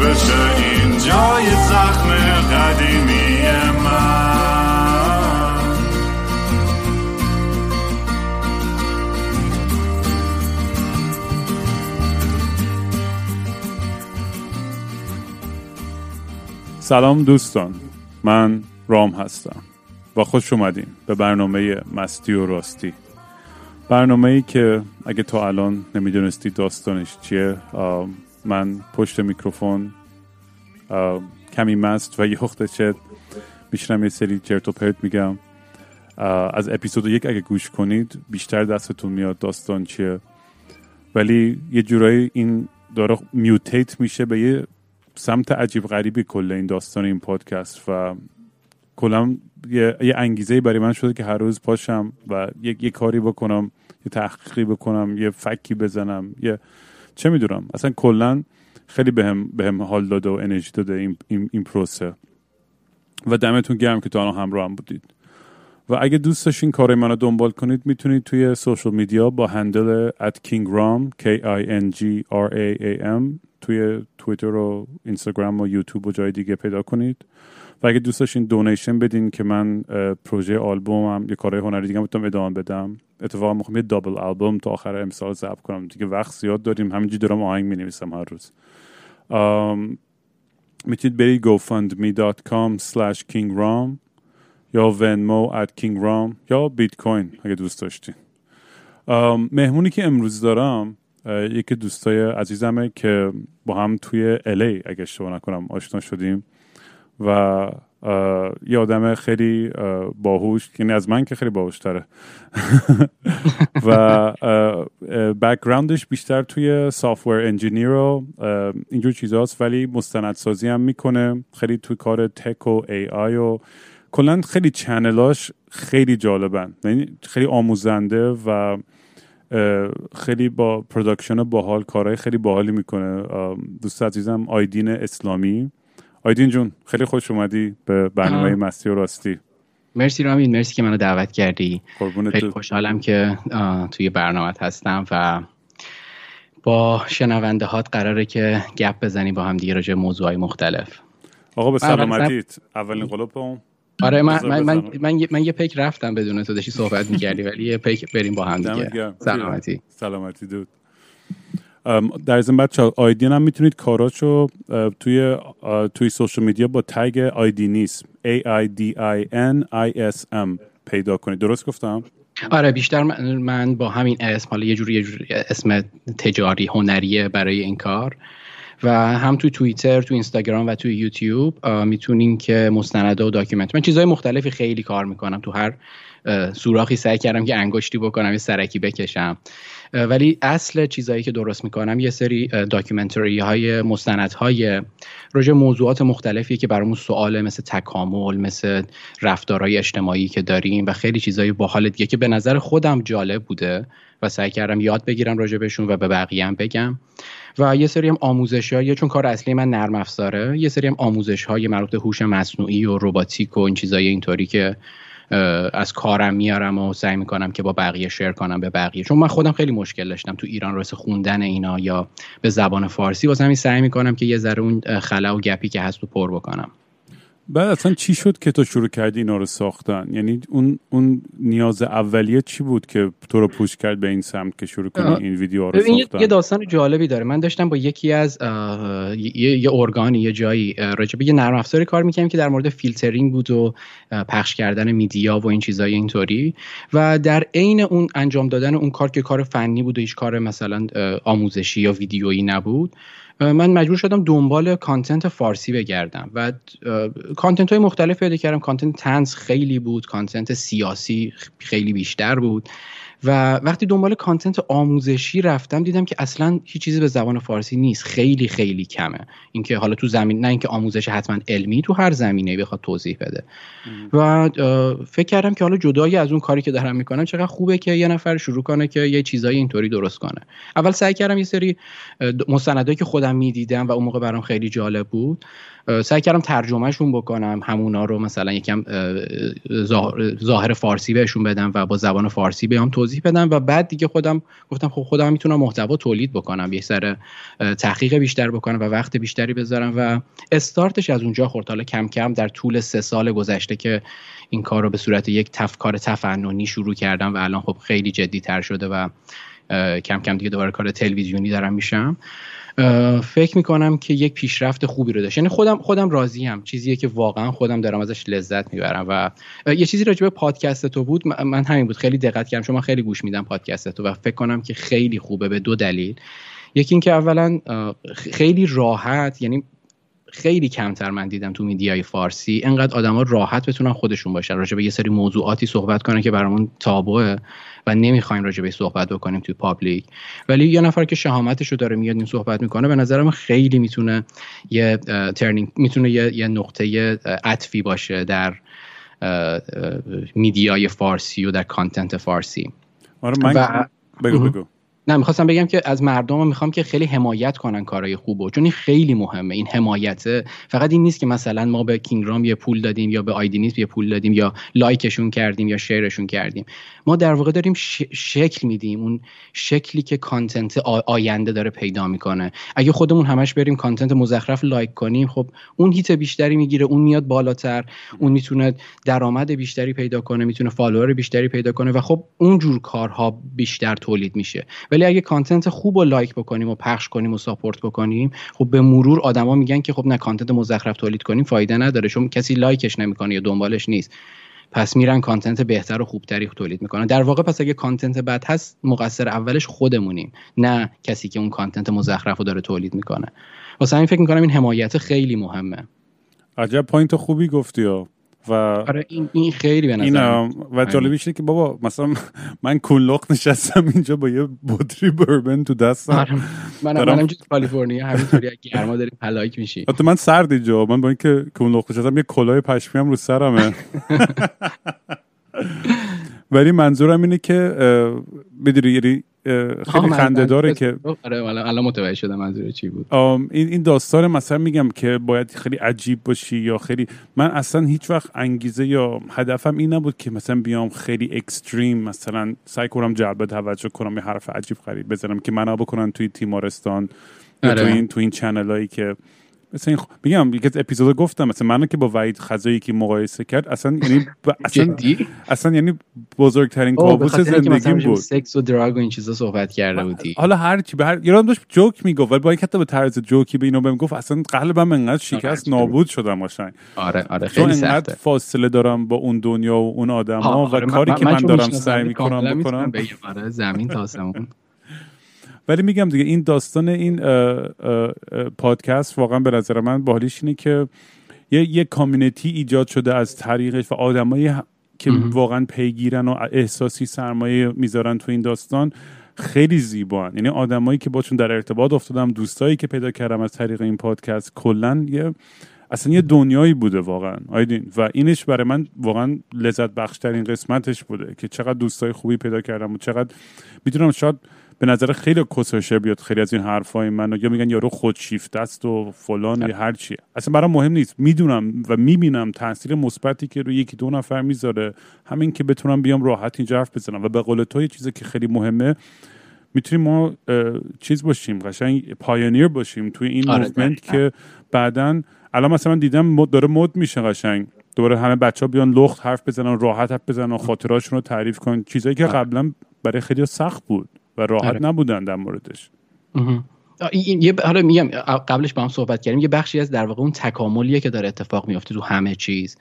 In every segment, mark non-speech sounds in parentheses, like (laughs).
بشه این جای زخم قدیمی من. سلام دوستان. من رام هستم و خوش اومدین به برنامه مستی و راستی. برنامه ای که اگه تا الان نمی‌دونستی داستانش چیه من پشت میکروفون کمی مست و یه چه میشنم یه سری چرت و پرت میگم. از اپیزود یک اگه گوش کنید بیشتر دستتون میاد داستان چیه. ولی یه جورایی این داره میوتیت میشه به یه سمت عجیب غریبی کل این داستان این پادکست و کلا یه, یه انگیزه برای من شده که هر روز پاشم و یه, یه کاری بکنم یه تحقیقی بکنم یه فکی بزنم یه چه می‌دونم؟ اصلا کلا خیلی بهم به بهم حال داده و انرژی داده این, این, این پروسه. و دمتون گرم که تو الان همراه هم بودید. و اگه دوست داشتین کار منو دنبال کنید می‌تونید توی سوشال میدیا با هندل at kingram k i n g r a a m توی تویتر و اینستاگرام و یوتیوب و جای دیگه پیدا کنید. و اگه دوست داشتین دونیشن بدین که من پروژه آلبومم یه کارهای هنری دیگه می‌تونم ادامه بدم. اتفاقا می‌خوام یه دابل آلبوم تا آخر امسال ضبط کنم. دیگه وقت زیاد داریم. همینجوری دارم آهنگ می‌نویسم هر روز. می‌تونید برید gofundme.com slash kingram یا venmo at kingram یا بیت کوین اگه دوست داشتین. مهمونی که امروز دارم یکی دوستای عزیزمه که با هم توی الی اگه اشتباه نکنم آشنا شدیم. و یه آدم خیلی باهوش یعنی از من که خیلی باهوش تره. (laughs) و background ش بیشتر توی software engineer و اینجور چیزاست ولی مستندسازی هم می‌کنه. خیلی توی کار tech و AI و کلا خیلی channel اش خیلی جالبن. یعنی خیلی آموزنده و خیلی با production باحال کارهای خیلی باحالی می‌کنه. دوست عزیزم آیدین اسلامی. آیدین جون خیلی خوش اومدی به برنامه مستی و راستی. مرسی رامین مرسی که منو دعوت کردی. خیلی خوشحالم که توی برنامه هستم و با شنونده هات قراره که گپ بزنی با هم دیگه راجع موضوعهای مختلف. آقا به سلامتیت اولین قلوب اون. آره من من, من, من, من, یه پیک رفتم بدون تو داشتی صحبت می‌کردی ولی یه پیک بریم با هم دیگه. سلامتی. سلامتی دود. در ضمن بچه‌ها آیدین هم می‌تونید کاراشو توی توی social media با tag Aidinism. A I D I N I S M پیدا کنید. درست گفتم؟ آره بیشتر من با همین اسم حالا یه جوری یه جوری اسم تجاری هنریه برای این کار. و هم تو توییتر تو اینستاگرام و تو یوتیوب می‌تونین که مستنده و document. من چیزهای مختلفی خیلی کار می‌کنم. تو هر سوراخی سعی کردم که انگشتی بکنم یه سرکی بکشم. ولی اصل چیزهایی که درست می‌کنم یه سری داکیومنتری های مستند های راجع موضوعات مختلفی که برامون سواله مثل تکامل مثل رفتارهای اجتماعی که داریم و خیلی چیزهای باحال دیگه که به نظر خودم جالب بوده و سعی کردم یاد بگیرم راجع بهشون و به بقیه هم بگم. و یه سری هم آموزش های چون کار اصلی من نرم افزاره یه سری هم آموزش های مربوط هوش مصنوعی و رباتیک و این چیزای اینطوری که از کارم میارم و سعی می‌کنم که با بقیه share کنم به بقیه. چون من خودم خیلی مشکل داشتم تو ایران درس خوندن اینا یا به زبان فارسی. واسه همین سعی می‌کنم که یه ذره اون خلا و gap ی که هست رو پر بکنم. بعد اصلا چی شد که تو شروع کردی اینا رو ساختن؟ یعنی اون اون نیاز اولیه چی بود که تو رو push کرد به این سمت که شروع کنی این ویدیو رو ساختن؟ یه داستان جالبی داره. من داشتم با یکی از یه, یه ارگانی یه جایی راجع یه نرم افزاری کار می‌کنم که در مورد فیلترینگ بود و پخش کردن media و این چیزای اینطوری. و در عین اون انجام دادن اون کار که کار فنی بود و هیچ کار مثلا آموزشی یا ویدیویی نبود. من مجبور شدم دنبال content فارسی بگردم و content های مختلف پیدا کردم. content طنز خیلی بود content سیاسی خیلی بیشتر بود. و وقتی دنبال content آموزشی رفتم دیدم که اصلا هیچ چیزی به زبان فارسی نیست. خیلی خیلی کمه. اینکه حالا تو زمین نه اینکه آموزش حتما علمی تو هر زمینه بخواد توضیح بده. و فکر کردم که حالا جدایی از اون کاری که دارم می‌کنم چقدر خوبه که یه نفر شروع کنه که یه چیزایی اینطوری درست کنه. اول سعی کردم یه سری مستندایی که خودم می‌دیدم و اون موقع برام خیلی جالب بود. سعی کردم ترجمهشون بکنم همونا رو مثلا یکم ظاهر فارسی بهشون بدم و با زبان فارسی بیام توضیح بدم و بعد دیگه خودم گفتم خب خودم می‌تونم محتوا تولید بکنم یه سر تحقیق بیشتر بکنم و وقت بیشتری بذارم و استارتش از اونجا خورد. حالا کم کم در طول سه سال گذشته که این کار رو به صورت یک تفکار تفننی شروع کردم و الان خب خیلی جدی تر شده و کم کم دیگه دوباره کار تلویزیونی دارم میشم. فکر می‌کنم که یک پیشرفت خوبی رو داشت. یعنی خودم خودم راضیم. چیزیه که واقعا خودم دارم ازش لذت می‌برم و یه چیزی راجع به پادکست تو بود. من همین بود. خیلی دقت کردم. من خیلی گوش میدم پادکست تو و فکر کنم که خیلی خوبه به دو دلیل. یکی اینکه اولا خیلی راحت یعنی خیلی کمتر من دیدم تو میدیای فارسی. انقدر آدما راحت بتونن خودشون باشن. راجع به یه سری موضوعاتی صحبت کنن که برامون تابوه و نمی‌خوایم راجع به صحبت بکنیم توی پابلیک. ولی یه نفر که شهامتش رو داره میاد این صحبت می‌کنه به نظرم خیلی می‌تونه یه turning می‌تونه یه, یه نقطه عطفی باشه در media ی فارسی و در content فارسی. آره من بگو بگو. نه می‌خواستم بگم که از مردم می‌خوام که خیلی حمایت کنن کارهای خوبو چون این خیلی مهمه این حمایت فقط این نیست که مثلا ما به کینگ رام یه پول دادیم یا به آیدینیسم یه پول دادیم یا لایکشون کردیم یا share شون کردیم. ما در واقع داریم شکل میدیم اون شکلی که content آینده داره پیدا می‌کنه. اگه خودمون همش بریم content مزخرف لایک کنیم خب اون hit بیشتری می‌گیره اون میاد بالاتر اون می‌تونه درآمد بیشتری پیدا کنه می‌تونه فالوور بیشتری پیدا کنه و خب اون جور کارها بیشتر تولید میشه. ولی اگه content خوب و لایک بکنیم و پخش کنیم و support بکنیم خب به مرور آدما میگن که خب نه content مزخرف تولید کنیم فایده نداره چون کسی لایکش نمی‌کنه یا دنبالش نیست. پس میرن content بهتر و خوبتری تولید می‌کنن. در واقع پس اگه content بد هست مقصر اولش خودمونیم نه کسی که اون content مزخرف رو داره تولید می‌کنه. واسه همین فکر می‌کنم این حمایت خیلی مهمه. عجب point خوبی گفتی و آره این, این خیلی به نظر و جالبیش که بابا مثلا من لخت نشستم اینجا با یه بطری بربن تو دستم. آره من دارم... منم کالیفرنیا همینطوری گرما داریم هلاک میشیم. حتی من سرد اینجا من با اینکه لخت نشستم یه کلاه پشمی هم رو سرمه. (laughs) ولی منظورم اینه که بدونی یعنی خیلی خنده داره که آره الان متوجه شدم منظور چی بود این این داستان مثلا میگم که باید خیلی عجیب باشی یا خیلی من اصلا هیچ وقت انگیزه یا هدفم این نبود که مثلا بیام خیلی اکستریم مثلا سعی کنم جلب توجه کنم یه حرف عجیب خرید بزنم که منو بکنن توی تیمارستان آره. تو این تو این چنل هایی که مثلا این میگم یک اپیزود گفتم مثلا منو که با وحید خزایی که مقایسه کرد اصلا یعنی (laughs) اصلا اصلا یعنی بزرگترین کابوس زندگیم بود. سکس و دراگ و این چیزا صحبت کرده بودی. حالا هر چی به هر یادم داشت جوک می‌گفت ولی با اینکه حتی به طرز جوکی به اینو بهم گفت اصلا قلبم انقدر شکست نابود شدم قشنگ. آره آره خیلی سخته. فاصله دارم با اون دنیا و اون آدما و آره، کاری که من دارم سعی می‌کنم بکنم. آره زمین تا آسمون. ولی میگم دیگه این داستان این پادکست واقعا به نظر من باحالیش اینه که یه یه کامیونیتی ایجاد شده از طریقش و آدمایی که واقعا پیگیرن و احساسی سرمایه می‌ذارن تو این داستان خیلی زیبان. یعنی آدمایی که باشون در ارتباط افتادم دوستایی که پیدا کردم از طریق این پادکست کلا یه اصلا یه دنیایی بوده واقعا. آیدین. و اینش برای من واقعا لذت بخشترین قسمتش بوده که چقدر دوستای خوبی پیدا کردم و چقدر می‌دونم شاید به نظر خیلی کسوشه بیاد خیلی از این حرفای من یا میگن یارو خودشیفته است و فلان یا هر چی. اصلا برام مهم نیست. می‌دونم و می‌بینم تاثیر مثبتی که روی یکی دو نفر می‌ذاره. همین که بتونم بیام راحت اینجا حرف بزنم. و به قول تو یه چیزی که خیلی مهمه می‌تونیم ما چیز باشیم قشنگ pioneer باشیم توی این آره movement که بعدا الان مثلا من دیدم مد داره مد میشه قشنگ. دوباره همه بچه ها بیان لخت حرف بزنن راحت حرف بزنن و خاطراشون رو تعریف کنن چیزایی که آره. قبلا برای خیلی سخت بود. و راحت آره. نبودن در موردش. یه حالا میگم قبلش با هم صحبت کردیم یه بخشی از در واقع اون تکاملیه که داره اتفاق میفته تو همه چیز.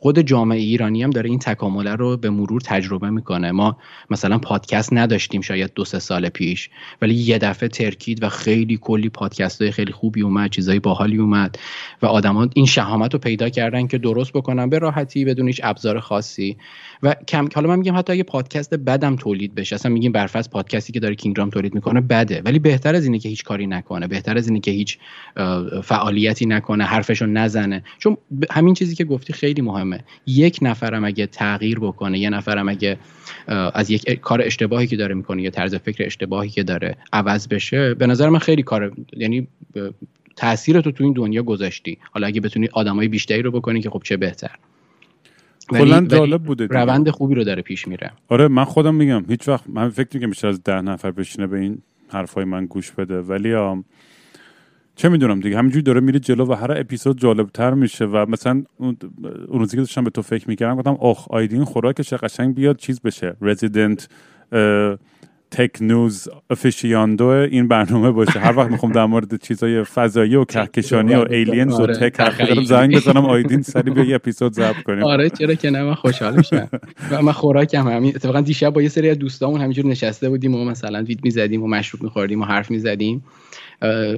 خود جامعه ایرانی هم داره این تکامله رو به مرور تجربه می‌کنه. ما مثلا پادکست نداشتیم شاید دو سه سال پیش ولی یه دفعه ترکید و خیلی کلی پادکست های خیلی خوبی اومد چیزای باحالی اومد و آدما این شهامت رو پیدا کردن که درست بکنن به راحتی بدون هیچ ابزار خاصی. و کم حالا من میگم حتی اگه پادکست بدم تولید بشه اصلا میگیم برفرض پادکستی که داره کینگرام تولید می‌کنه بده. ولی بهتر از اینه که هیچ کاری نکنه. بهتر از اینه که هیچ فعالیتی نکنه حرفشو نزنه. چون همین چیزی که گفتی خیلی مهمه. یک نفرم اگه تغییر بکنه یه نفرم اگه از یک کار اشتباهی که داره می‌کنه یا طرز فکر اشتباهی که داره عوض بشه به نظر من خیلی کار یعنی تاثیر تو تو این دنیا گذاشتی. حالا اگه بتونی آدمای بیشتری رو بکنی که خب چه بهتر. کلا جالب بوده روند خوبی رو داره پیش میره. آره من خودم میگم هیچ وقت من فکر می‌کنم بیشتر از ده نفر بشینه به این حرفای من گوش بده. ولی چه می‌دونم دیگه همینجوری داره میره جلو و هر اپیزود جالب تر میشه و مثلا اون روزی که داشتم به تو فکر می‌کردم گفتم اوه آیدین خوراکش قشنگ بیاد چیز بشه. رزیدنت تک نیوز افیشیاندو این برنامه باشه. هر وقت می‌خوام در مورد چیزای فضایی و کهکشانی و ایلینز و آره، تک حرف زنگ بزنم آیدین سری به یه اپیزود ضبط کنیم. آره چرا که نه من خوشحال میشم. و من خوراکم همین اتفاقا دیشب با یه سری از دوستامون همینجور نشسته بودیم و مثلا وید می‌زدیم و مشروب میخوردیم و حرف می‌زدیم.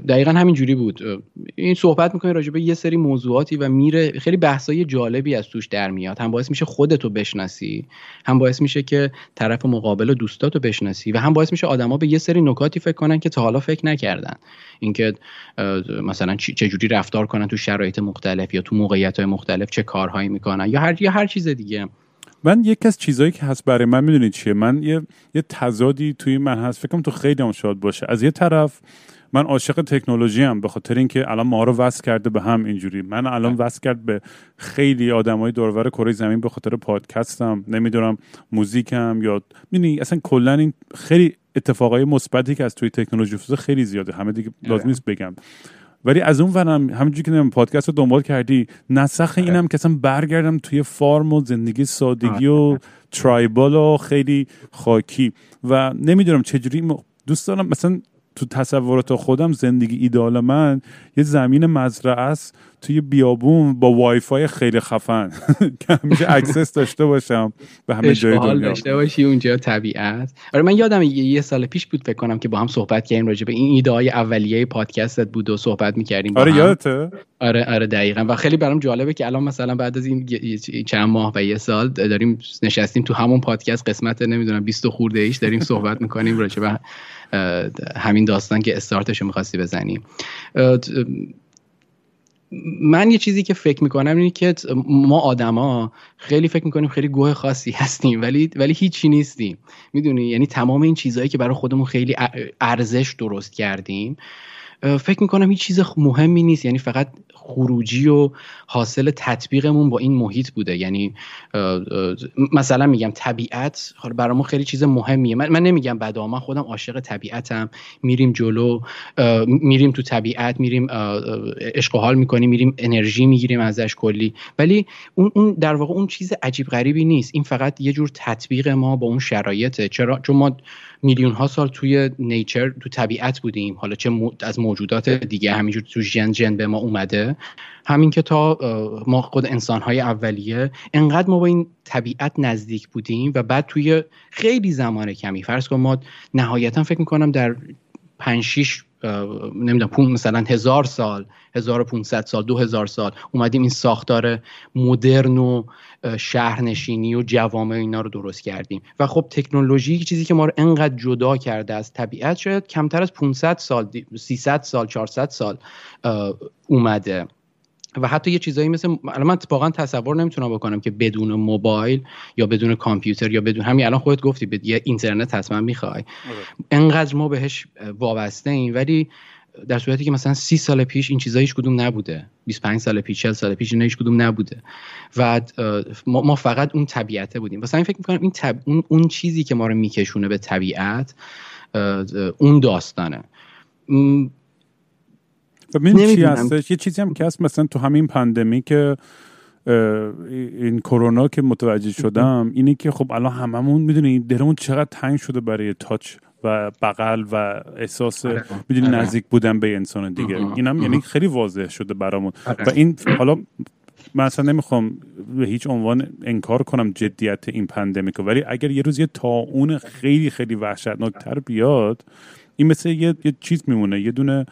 دقیقا همین جوری بود این صحبت می‌کنه راجع به یه سری موضوعاتی و میره خیلی بحثای جالبی از توش در میاد. هم باعث میشه خودتو بشناسی هم باعث میشه که طرف مقابل و دوستاتو بشناسی و هم باعث میشه آدما به یه سری نکاتی فکر کنن که تا حالا فکر نکردن. اینکه مثلا چه جوری رفتار کنن تو شرایط مختلف یا تو موقعیت های مختلف چه کارهایی می‌کنن یا هر یا هر چیز دیگه. من یکی از چیزهایی که هست برای من می‌دونید چیه؟ من یه یه تضادی توی من هست. فکرم تو خیلی هم شاد باشه. از یه طرف من عاشق تکنولوژی هم به خاطر اینکه الان ما رو وصل کرده به هم اینجوری. من الان وصل کرد به خیلی آدمای دورور کره زمین به خاطر پادکستم نمی‌دونم موزیکم یا می‌دونی اصلا کلا این خیلی اتفاقای مثبتی که از توی تکنولوژی افتاده خیلی زیاده. همه دیگه آره. لازم نیست بگم. ولی از اون ورم همونجوری که پادکست رو دنبال کردی نسخ آره. اینم که اصلا برگردم توی farm و زندگی سادگی و tribal و خیلی خاکی. و نمی‌دونم چجوری دوست دارم مثلا تو تصورات خودم زندگی ایده‌آل من یه زمین مزرعه است توی بیابون با وای فای خیلی خفن. (laughs) که همیشه access داشته باشم به همه جای دنیا. داشته باشی اونجا طبیعت. آره من یادم یه سال پیش بود فکر کنم که با هم صحبت کردیم راجع به این ایده های اولیه پادکستت بود و صحبت می‌کردیم آره یادته؟ آره آره دقیقا. و خیلی برام جالبه که الان مثلا بعد از این چند ماه و یه سال داریم نشستیم تو همون پادکست قسمت نمی‌دونم 20 خورده ایش داریم صحبت می‌کنیم راجع به همین داستان که استارتش رو می‌خواستی بزنیم من یه چیزی که فکر می‌کنم اینه که ما آدما خیلی فکر می‌کنیم خیلی گوه خاصی هستیم ولی ولی هیچی نیستیم. می‌دونی؟ یعنی تمام این چیزهایی که برای خودمون خیلی ارزش درست کردیم فکر می‌کنم هیچ چیز مهمی نیست. یعنی فقط خروجی و حاصل تطبیقمون با این محیط بوده. یعنی مثلا میگم طبیعت برامون خیلی چیز مهمیه. من, من نمیگم بدا من خودم عاشق طبیعتم. میریم جلو میریم تو طبیعت میریم عشق و حال می‌کنیم میریم انرژی می‌گیریم ازش کلی. ولی اون, اون در واقع اون چیز عجیب غریبی نیست. این فقط یه جور تطبیق ما با اون شرایطه. چرا چون ما میلیون ها سال توی نیچر تو طبیعت بودیم. حالا چه از موجودات دیگه همینجور تو ژن ژن به ما اومده. همین که تا ما خود انسان های اولیه انقدر ما با این طبیعت نزدیک بودیم و بعد توی خیلی زمان کمی فرض کن ما نهایتا فکر می‌کنم در 5 6 نمی‌دونم مثلا هزار سال 1500 سال 2000 سال اومدیم این ساختار مدرن و شهرنشینی و جوامع اینا رو درست کردیم. و خب تکنولوژی چیزی که ما رو انقدر جدا کرده از طبیعت شاید کمتر از 500 سال 300 سال 400 سال اومده. و حتی یه چیزایی مثل من واقعا تصور نمی‌تونم بکنم که بدون موبایل یا بدون کامپیوتر یا بدون همین الان خودت گفتی به یه اینترنت حتما می‌خوای. آره. انقدر ما بهش وابسته ایم ولی در صورتی که مثلا سی سال پیش این چیزا هیچ کدوم نبوده 25 سال پیش 40 سال پیش این هیچ کدوم نبوده. و ما فقط اون طبیعته بودیم. واسه فکر می‌کنم این اون... اون چیزی که ما رو میکشونه به طبیعت اون داستانه. ببین چی هستش؟ یه چیزی هم که هست مثلا تو همین پاندمی که این کرونا که متوجه شدم اینه که خب الان هممون می‌دونی دلمون چقدر تنگ شده برای تاچ و بغل و احساس آره. می‌دونی آره. نزدیک بودن به انسان دیگه. اینم یعنی خیلی واضح شده برامون. آره. و این حالا من اصلا نمی‌خوام به هیچ عنوان انکار کنم جدیت این پندمیک ولی اگر یه روز یه تاون خیلی خیلی وحشتناکتر بیاد این مثل یه, یه چیز میمونه یه دونه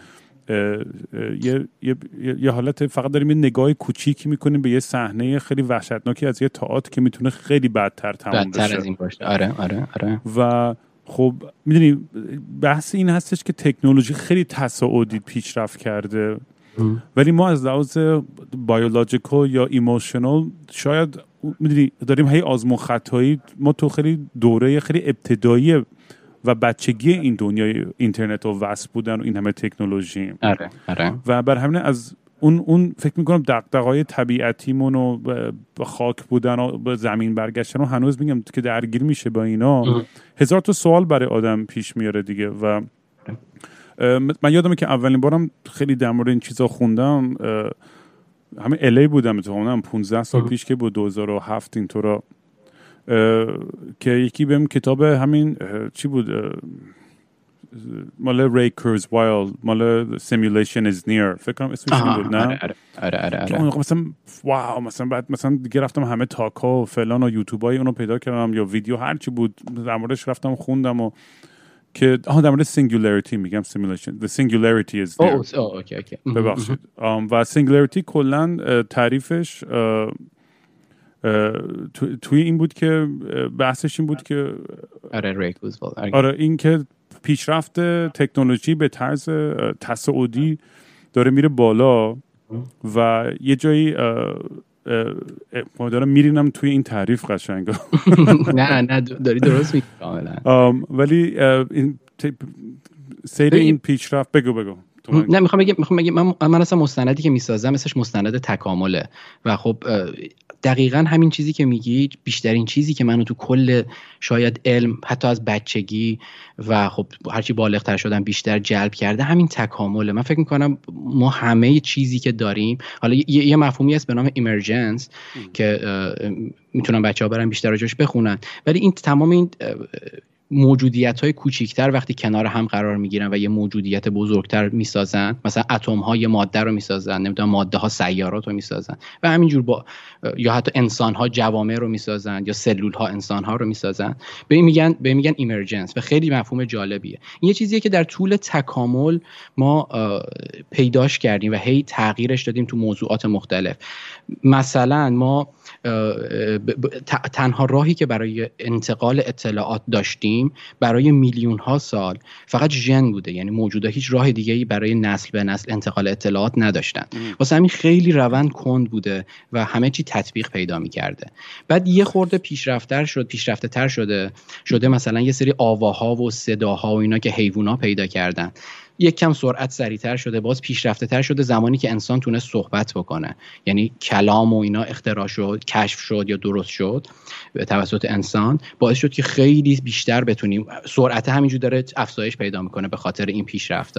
یه،, یه،, یه حالت فقط داریم یه نگاه کوچیکی می‌کنیم به یه صحنه خیلی وحشتناکی از یه تئاتر که می‌تونه خیلی بدتر تمام بشه بدتر از این باشه. آره آره آره. و خب می‌دونی بحث این هستش که تکنولوژی خیلی تصاعدی پیشرفت کرده. ولی ما از لحاظ بیولوژیکال یا ایموشنال شاید می‌دونی داریم هی آزمون خطایی. ما تو خیلی دوره خیلی ابتدایی و بچگی این دنیای اینترنت و وصل بودن و این همه تکنولوژی. آره آره. و بر همین از اون اون فکر می‌کنم دقدقای طبیعتیمون و به خاک بودن و به زمین برگشتن و هنوز میگم که درگیر میشه با اینا. هزار تا سوال برای آدم پیش میاره دیگه و من یادمه که اولین بارم خیلی در مورد این چیزا خوندم. هم LA بودم تو 15 سال پیش که بود 2007 اینطورا که یکی بهم کتاب همین چی بود؟ مال ری کرزویل مال Simulation Is Near فکر کنم اسمش بود نه؟ آره آره آره, آره. آره. مثلا wow مثلا بعد مثلا دیگه رفتم همه talk ا و فلان و یوتیوب های اونو پیدا کردم یا ویدیو هر چی بود در موردش رفتم خوندم و که آها در مورد singularity میگم simulation the singularity is there OK OK. ببخشید. و singularity کلا تعریفش توی این بود که بحثش این بود که آره آره. این که پیشرفت تکنولوژی به طرز تصاعدی داره میره بالا و یه جایی ما دارم میرینم توی این تعریف قشنگ (laughs) نه نه داری درست میگی ولی این سیر این پیشرفت بگو بگو. نه می‌خوام بگم می‌خوام بگم من, من اصلا مستندی که می‌سازم مثلش مستند تکامله. و خب دقیقا همین چیزی که میگی بیشترین چیزی که منو تو کل شاید علم حتی از بچگی و خب هرچی بالغتر شدم بیشتر جلب کرده همین تکامله. من فکر می‌کنم ما همه چیزی که داریم حالا یه, یه مفهومی هست به نام ایمرجنس که می‌تونم بچه ها برن بیشتر راجعش بخونن. ولی این تمام این موجودیت های کوچیکتر وقتی کنار هم قرار می‌گیرن و یه موجودیت بزرگتر می‌سازن مثلا اتم ها یه ماده رو می‌سازن نمی‌دونم ماده ها سیارات رو می‌سازن و همینجور با یا حتی انسان ها جوامع رو می‌سازن یا سلول ها انسان ها رو می‌سازن به این میگن به میگن ایمرجنس و خیلی مفهوم جالبیه. این یه چیزیه که در طول تکامل ما پیداش کردیم و هی تغییرش دادیم تو موضوعات مختلف. مثلا ما تنها راهی که برای انتقال اطلاعات داشتیم برای میلیون ها سال فقط ژن بوده یعنی موجوده هیچ راه دیگه ای برای نسل به نسل انتقال اطلاعات نداشتن. واسه همین خیلی روند کند بوده و همه چی تطبیق پیدا می‌کرده. بعد یه خورده پیشرفتر شد پیشرفته تر شده شده مثلا یه سری آواها و صداها و اینا که حیوونا پیدا کردن. یک کم سرعت سریعتر شده باز پیشرفته تر شده زمانی که انسان تونست صحبت بکنه. یعنی کلام و اینا اختراع شد کشف شد یا درست شد توسط انسان باعث شد که خیلی بیشتر بتونیم سرعت همینجور داره افزایش پیدا می‌کنه به خاطر این پیشرفت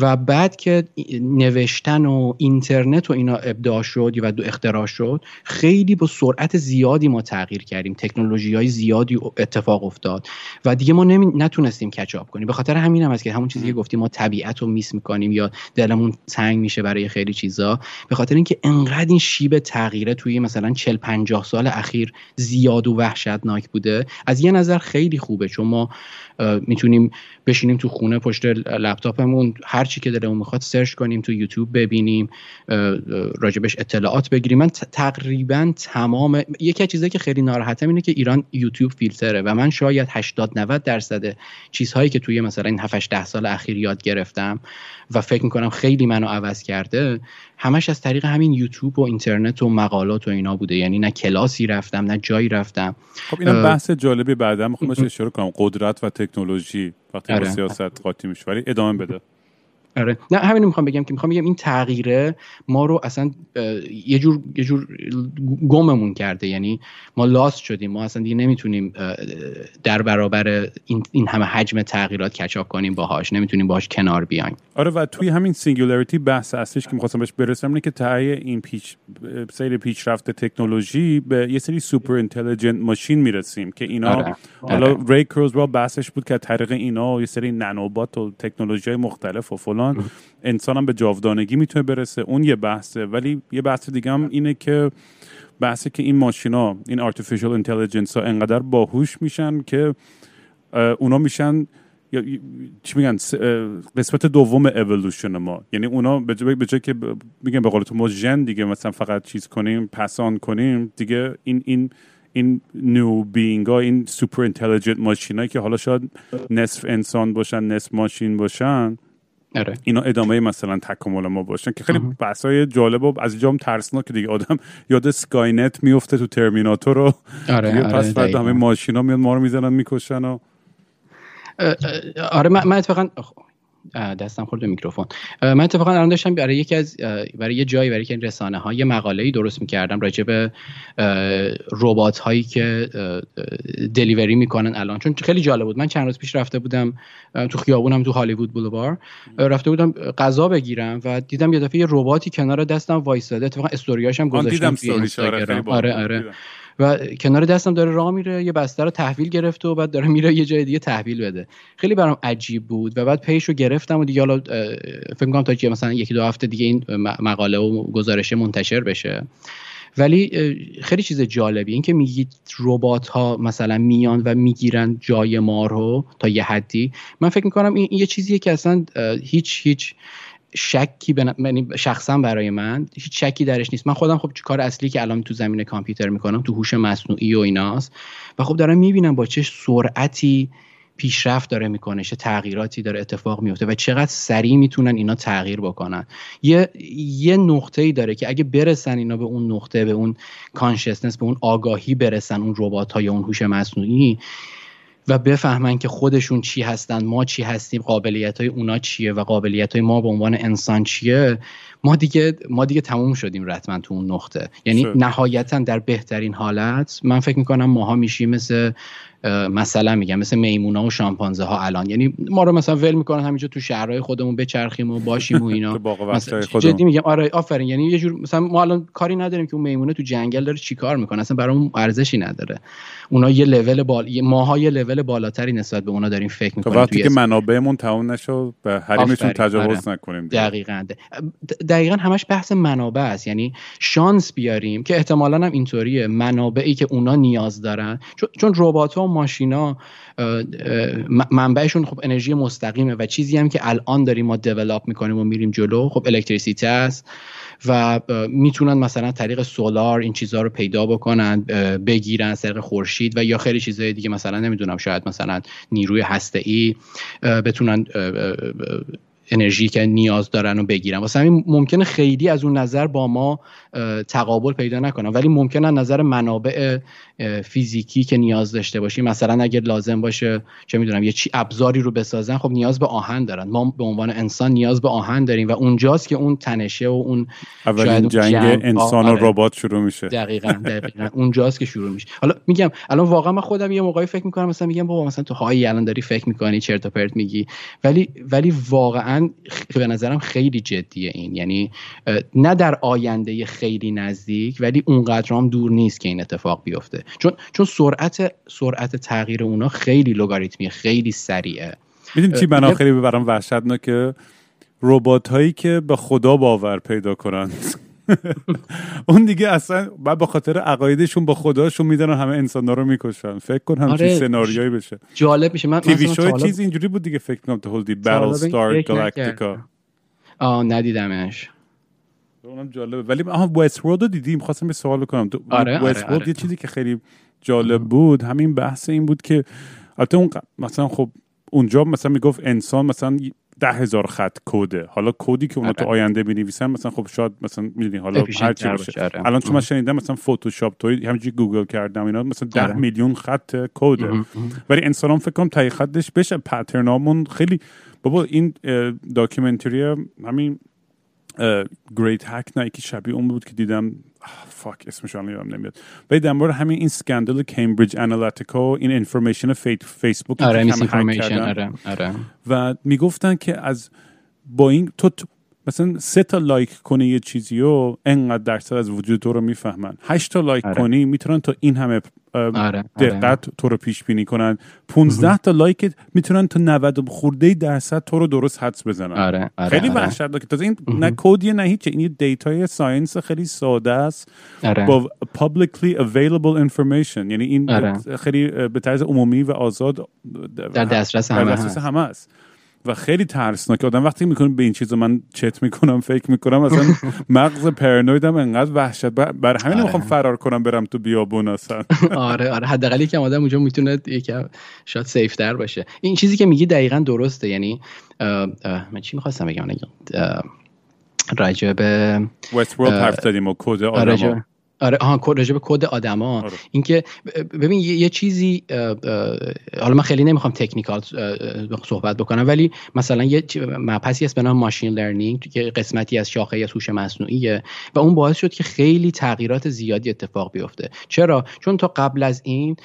و بعد که نوشتن و اینترنت و اینا ابداع شد و دو اختراع شد خیلی با سرعت زیادی ما تغییر کردیم. تکنولوژی های زیادی اتفاق افتاد و دیگه ما نمی... نتونستیم کچاپ کنیم. به خاطر همین هم هست که همون چیزی که گفتیم ما طبیعت رو میس می‌کنیم یا دلمون تنگ میشه برای خیلی چیزا. به خاطر اینکه انقدر این شیب تغییره توی مثلا 40 50 سال اخیر زیاد و وحشتناک بوده از یه نظر خیلی خوبه چون ما می‌تونیم بشینیم تو خونه پشت لپتاپمون. هر چی که دلمون می‌خواد سرچ کنیم تو یوتیوب ببینیم راجبش اطلاعات بگیریم. من تقریبا تمام یکی از چیزایی که خیلی ناراحتم اینه که ایران یوتیوب فیلتره و من شاید 80 90 درصد چیزهایی که توی مثلا این 7 10 سال اخیر یاد گرفتم و فکر می‌کنم خیلی منو عوض کرده همش از طریق همین یوتیوب و اینترنت و مقالات و اینا بوده. یعنی نه کلاسی رفتم نه جایی رفتم. خب اینا بحث جالبی بعدا. می‌خوام اشاره کنم. قدرت و تکنولوژی وقتی با آره. سیاست قاطی میشه ولی ادامه بده آره. نه همین می‌خوام بگم که می‌خوام بگم این تغییره ما رو اصلا یه جور یه جور گممون کرده. یعنی ما lost شدیم. ما اصلا دیگه نمی‌تونیم در برابر این, این همه حجم تغییرات catch up کنیم باهاش. نمی‌تونیم باهاش کنار بیایم. آره و توی همین singularity بحث اصلیش که می‌خواستم بهش برسم اینه که ته این پیچ سیر پیشرفت تکنولوژی به یه سری super intelligent machine می‌رسیم که اینا آره. حالا آره. ری کرزویل بحثش بود که طریق اینا یه سری nanobot و تکنولوژی مختلف و فلان انسان هم به جاودانگی می‌تونه برسه. اون یه بحثه. ولی یه بحث دیگه هم اینه که بحثه که این ماشینا این artificial intelligence ها انقدر باهوش میشن که اونا میشن یا چی میگن؟ قسمت دوم اِوولوشن ما. یعنی اونا به جای که میگن به قول تو ما ژن دیگه مثلا فقط چیز کنیم pass on کنیم دیگه این این این new being این super intelligent machine که حالا شاید نصف انسان باشن نصف ماشین باشن آره. اینا ادامه مثلا تکامل ما باشن که خیلی بحثای جالب و از اینجا هم که دیگه. آدم یاد Skynet میفته تو ترمیناتور رو. آره, آره پس بعد همه ماشینا میاد ما رو می‌زنن می‌کشن و آره من اتفاقا دستم خورد میکروفون. من اتفاقا الان داشتم برای یکی از برای یه جایی برای یکی رسانه ها یه مقاله ای درست می‌کردم راجع به ربات هایی که delivery می‌کنن الان. چون خیلی جالب بود. من چند روز پیش رفته بودم تو خیابونم تو هالیوود بولوار رفته بودم غذا بگیرم و دیدم یه دفعه یه رباتی کنار دستم وایساده اتفاقا استوریاشم گذاشتم آره آره آره. و کنار دستم داره راه میره یه بسته رو تحویل گرفته و بعد داره میره یه جای دیگه تحویل بده. خیلی برام عجیب بود و بعد پیش رو گرفتم و دیگه حالا فکر می‌کنم تا که مثلا یکی دو هفته دیگه این مقاله و گزارشه منتشر بشه. ولی خیلی چیز جالبی این که میگید ربات ها مثلا میان و می‌گیرن جای ما رو تا یه حدی. من فکر می‌کنم این یه چیزیه که اصلا هیچ هیچ شکی بنا... یعنی شخصا برای من هیچ شکی درش نیست. من خودم خب کار اصلی که الان تو زمین کامپیوتر می‌کنم تو هوش مصنوعی و ایناست. و خب دارم می‌بینم با چه سرعتی پیشرفت داره می‌کنه چه تغییراتی داره اتفاق میفته و چقدر سریع می‌تونن اینا تغییر بکنن. یه یه نقطه ای داره که اگه برسن اینا به اون نقطه به اون کانشسنس به اون آگاهی برسن اون ربات ها یا اون هوش مصنوعی و بفهمن که خودشون چی هستن ما چی هستیم قابلیت های اونا چیه و قابلیت های ما به عنوان انسان چیه ما دیگه ما دیگه تموم شدیم رتما تو اون نقطه. یعنی نهایتا در بهترین حالت من فکر می‌کنم ماها میشیم مثل مثلا میگم مثل میمونا و شامپانزه ها الان. یعنی ما رو مثلا ول می‌کنن همینجا تو شهرهای خودمون بچرخیم و باشیم و (laughs) اینا. جدی میگم آره آفرین. یعنی یه جور مثلا ما الان کاری نداریم که اون میمونه تو جنگل داره چیکار می‌کنه. اصلا برامون ارزشی نداره. اونا یه لول بال ماها یه لول بالاتری نسبت به اونا داریم فکر می‌کنیم وقتی که منابعمون تموم نشو به حریمشون تجاوز آره. نکنیم دقیقاً. دقیقا همش بحث منابع است. یعنی شانس بیاریم که احتمالا هم اینطوریه. منابعی که اونا نیاز دارن. چون, ربات ماشینا منبعشون خب انرژی مستقیمه و چیزی هم که الان داریم ما دیولاپ می‌کنیم و میریم جلو خب الکتریسیته است و می‌تونن مثلا طریق سولار این چیزها رو پیدا بکنن بگیرن سرق خورشید و یا خیلی چیزهای دیگه مثلا نمی‌دونم شاید مثلا نیروی هسته ای بتونن انرژی که نیاز دارن و بگیرن. واسه همین ممکنه خیلی از اون نظر با ما تقابل پیدا نکنن ولی ممکنه نظر منابع فیزیکی که نیاز داشته باشیم مثلا اگر لازم باشه چه می‌دونم یه چی ابزاری رو بسازن خب نیاز به آهن دارن. ما به عنوان انسان نیاز به آهن داریم و اونجاست که اون تنشه و اون اولین جنگ, انسان و آره. ربات شروع میشه. دقیقاً دقیقاً. اونجاست که شروع میشه. حالا میگم الان واقعا من خودم یه موقعی فکر می‌کنم مثلا میگم بابا مثلا تو هایی الان داری فکر می‌کنی چرت و پرت میگی. ولی ولی واقعا به نظرم خیلی جدیه این. یعنی نه در آینده خیلی نزدیک ولی اونقدر هم دور نیست که این اتفاق بیفته. چون چون سرعت سرعت تغییر اونا خیلی لوگاریتمی خیلی سریعه. می‌دونی چی بنا خیلی برام وحشتناکه؟ ربات هایی که به خدا باور پیدا کنند (laughs) اون دیگه اصلا بعد به خاطر عقایدشون با خداشون میدن همه انسان رو می‌کشن. فکر کن همچین آره سناریویی بشه. جالب میشه. من تیوی شو چیز اینجوری بود دیگه فکر کنم تو هولدی باتل ستار گالاکتیکا ندیدمش. اونم جالبه. ولی آها وست رو دیدیم خواستم به سوال بکنم. تو آره, وست آره, آره. یه چیزی که خیلی جالب بود همین بحث این بود که البته اون مثلا خب اونجا مثلا می‌گفت انسان مثلا ده هزار خط کوده حالا کودی که اونا تو آره. آینده می نویسن مثلا خب شاید مثلا می‌دونی حالا هر چی باشه. آره. الان چون من شنیدم مثلا فتوشاپ تو همینجوری گوگل کردم اینا مثلا ده میلیون خط کوده ولی انسان هم فکر کنم تای خطش بشه. پترنامون خیلی بابا این documentary همین Great Hack نه یکی شبیه اون بود که دیدم. fuck اسمش الان یادم نمیاد. ولی در مورد همین این scandal Cambridge Analytica این information فیسبوک آره آره آره. و می‌گفتن که از با این تو مثلا سه تا لایک کنی یه چیزی و انقدر درصد از وجود تو رو می‌فهمن. هشت تا لایک آره. کنی می‌تونن تا این همه آره، آره. دقت تو رو پیش بینی کنن 15 تا لایک می‌تونن تا 90 خورده درصد تو رو درست حدس بزنن آره، آره، خیلی آره. وحشتناک تازه این نه کدیه نه هیچ این data science خیلی ساده است آره. با publicly available information یعنی این آره. خیلی به طرز عمومی و آزاد در دسترس. همه است و خیلی ترسناک آدم. وقتی می‌کنه به این چیزا من چت می‌کنم فکر می‌کنم اصلا (laughs) مغز پرانویدم انقدر وحشت بر همین آره. می‌خوام فرار کنم برم تو بیابون اصلا. (laughs) آره آره. حداقل یکم آدم اونجا می‌تونه یکم شاید safe تر باشه. این چیزی که میگی دقیقا درسته. یعنی من چی می‌خواستم بگم؟ راجع به Westworld حرف زدیم و کد آره راجع- آره آها کد- راجع به کد آدما. آره. اینکه ببین یه, یه چیزی حالا من خیلی نمی‌خوام technical صحبت بکنم ولی مثلا یه مبحثی هست به نام machine learning که قسمتی از شاخه از هوش مصنوعیه و اون باعث شد که خیلی تغییرات زیادی اتفاق بیفته. چرا؟ چون تا قبل از این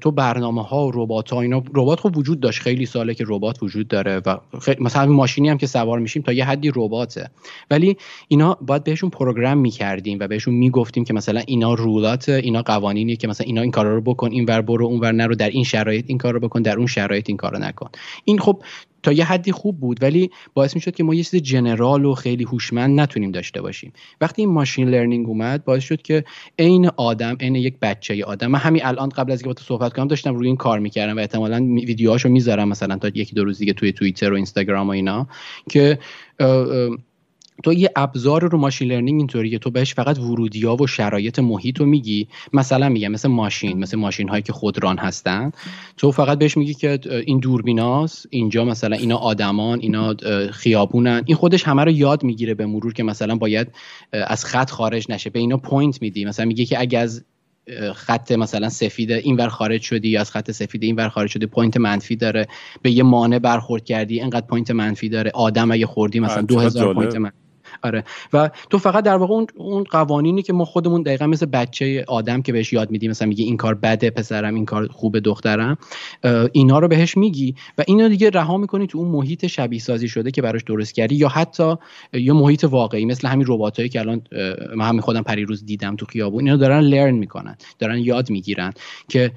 تو برنامه ها و ربات ها اینا ربات خب وجود داشت خیلی ساله که ربات وجود داره و خیلی مثلا ماشینی هم که سوار میشیم تا یه حدی رباته. ولی اینا باید بهشون program می‌کردیم و بهشون می‌گفتیم که مثلا اینا rule ات اینا قوانینیه که مثلا اینا این کارا رو بکن این ور برو اون ور نرو در این شرایط این کار رو بکن در اون شرایط این کار رو نکن. این خب تا یه حدی خوب بود ولی باعث می‌شد که ما یه چیز general و خیلی هوشمند نتونیم داشته باشیم. وقتی این machine learning اومد باعث شد که عین آدم عین یک بچه آدم من همین الان قبل از اینکه با تو صحبت کنم داشتم روی این کار می‌کردم و احتمالاً ویدیوهاشو می‌ذارم مثلا تا یکی دو روز دیگه توی توییتر و اینستاگرام و اینا که تو یه ابزار رو ماشین لرنینگ اینطوریه تو بهش فقط ورودی ها و شرایط محیط رو میگی. مثلا میگم مثل ماشین مثل ماشین هایی که خودران هستن. تو فقط بهش میگی که این دوربیناست اینجا مثلا اینا آدمان اینا خیابونن. این خودش همه رو یاد می‌گیره به مرور که مثلا باید از خط خارج نشه به اینا point میدی. مثلا میگه که اگه از خط مثلا سفید اینور خارج شدی یا از خط سفید اینور خارج شدی point منفی داره. به یه مانع برخورد کردی اینقدر point منفی داره. آدم اگه خوردی مثلا آه، چقدر 2000 جالب. point منفی آره. و تو فقط در واقع اون قوانینی که ما خودمون دقیقا مثل بچه آدم که بهش یاد میدیم مثلا میگی این کار بده پسرم این کار خوبه دخترم اینا رو بهش میگی و اینو دیگه رها می‌کنی تو اون محیط شبیه سازی شده که براش درست کردی یا حتی یه محیط واقعی مثل همین رباتایی که الان من همین خودم پریروز دیدم تو خیابون اینا دارن لرن می‌کنن دارن یاد می‌گیرن که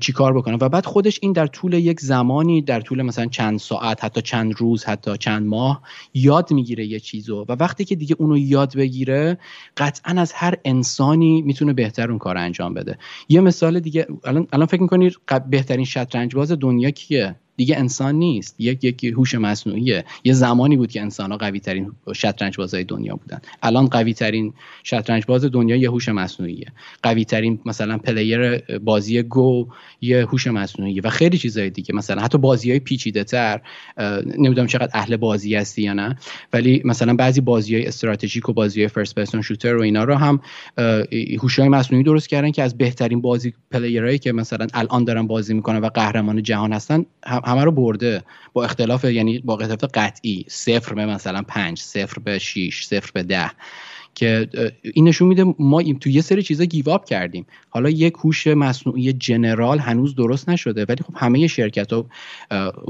چی کار بکنن و بعد خودش این در طول یک زمانی در طول مثلا چند ساعت حتی چند روز حتی چند ماه یاد می‌گیره یه چیزو. و وقتی که دیگه اونو یاد بگیره قطعا از هر انسانی می‌تونه بهتر اون کار انجام بده. یه مثال دیگه الان الان فکر می‌کنید بهترین شطرنج باز دنیا کیه؟ دیگه انسان نیست. یک یک هوش مصنوعیه. یه زمانی بود که انسان ها قوی ترین شطرنج بازای دنیا بودن. الان قوی ترین شطرنج باز دنیا یه هوش مصنوعیه. قوی ترین مثلا player بازی Go یه هوش مصنوعیه و خیلی چیزای دیگه. مثلا حتی بازی های پیچیده تر نمی‌دونم چقدر اهل بازی هستی یا نه ولی مثلا بعضی بازی های استراتژیک و بازی های first person shooter و اینا رو هم هوش های مصنوعی درست کردن که از بهترین بازی player ایی که مثلا الان دارن بازی می‌کنن و قهرمان جهان هستن همه رو برده. با اختلاف یعنی با اختلاف قطعی صفر به مثلا پنج صفر به 6 صفر به ده. که این نشون میده ما تو یه سری چیزا give up کردیم. حالا یک هوش مصنوعی general هنوز درست نشده ولی خب همه شرکت ها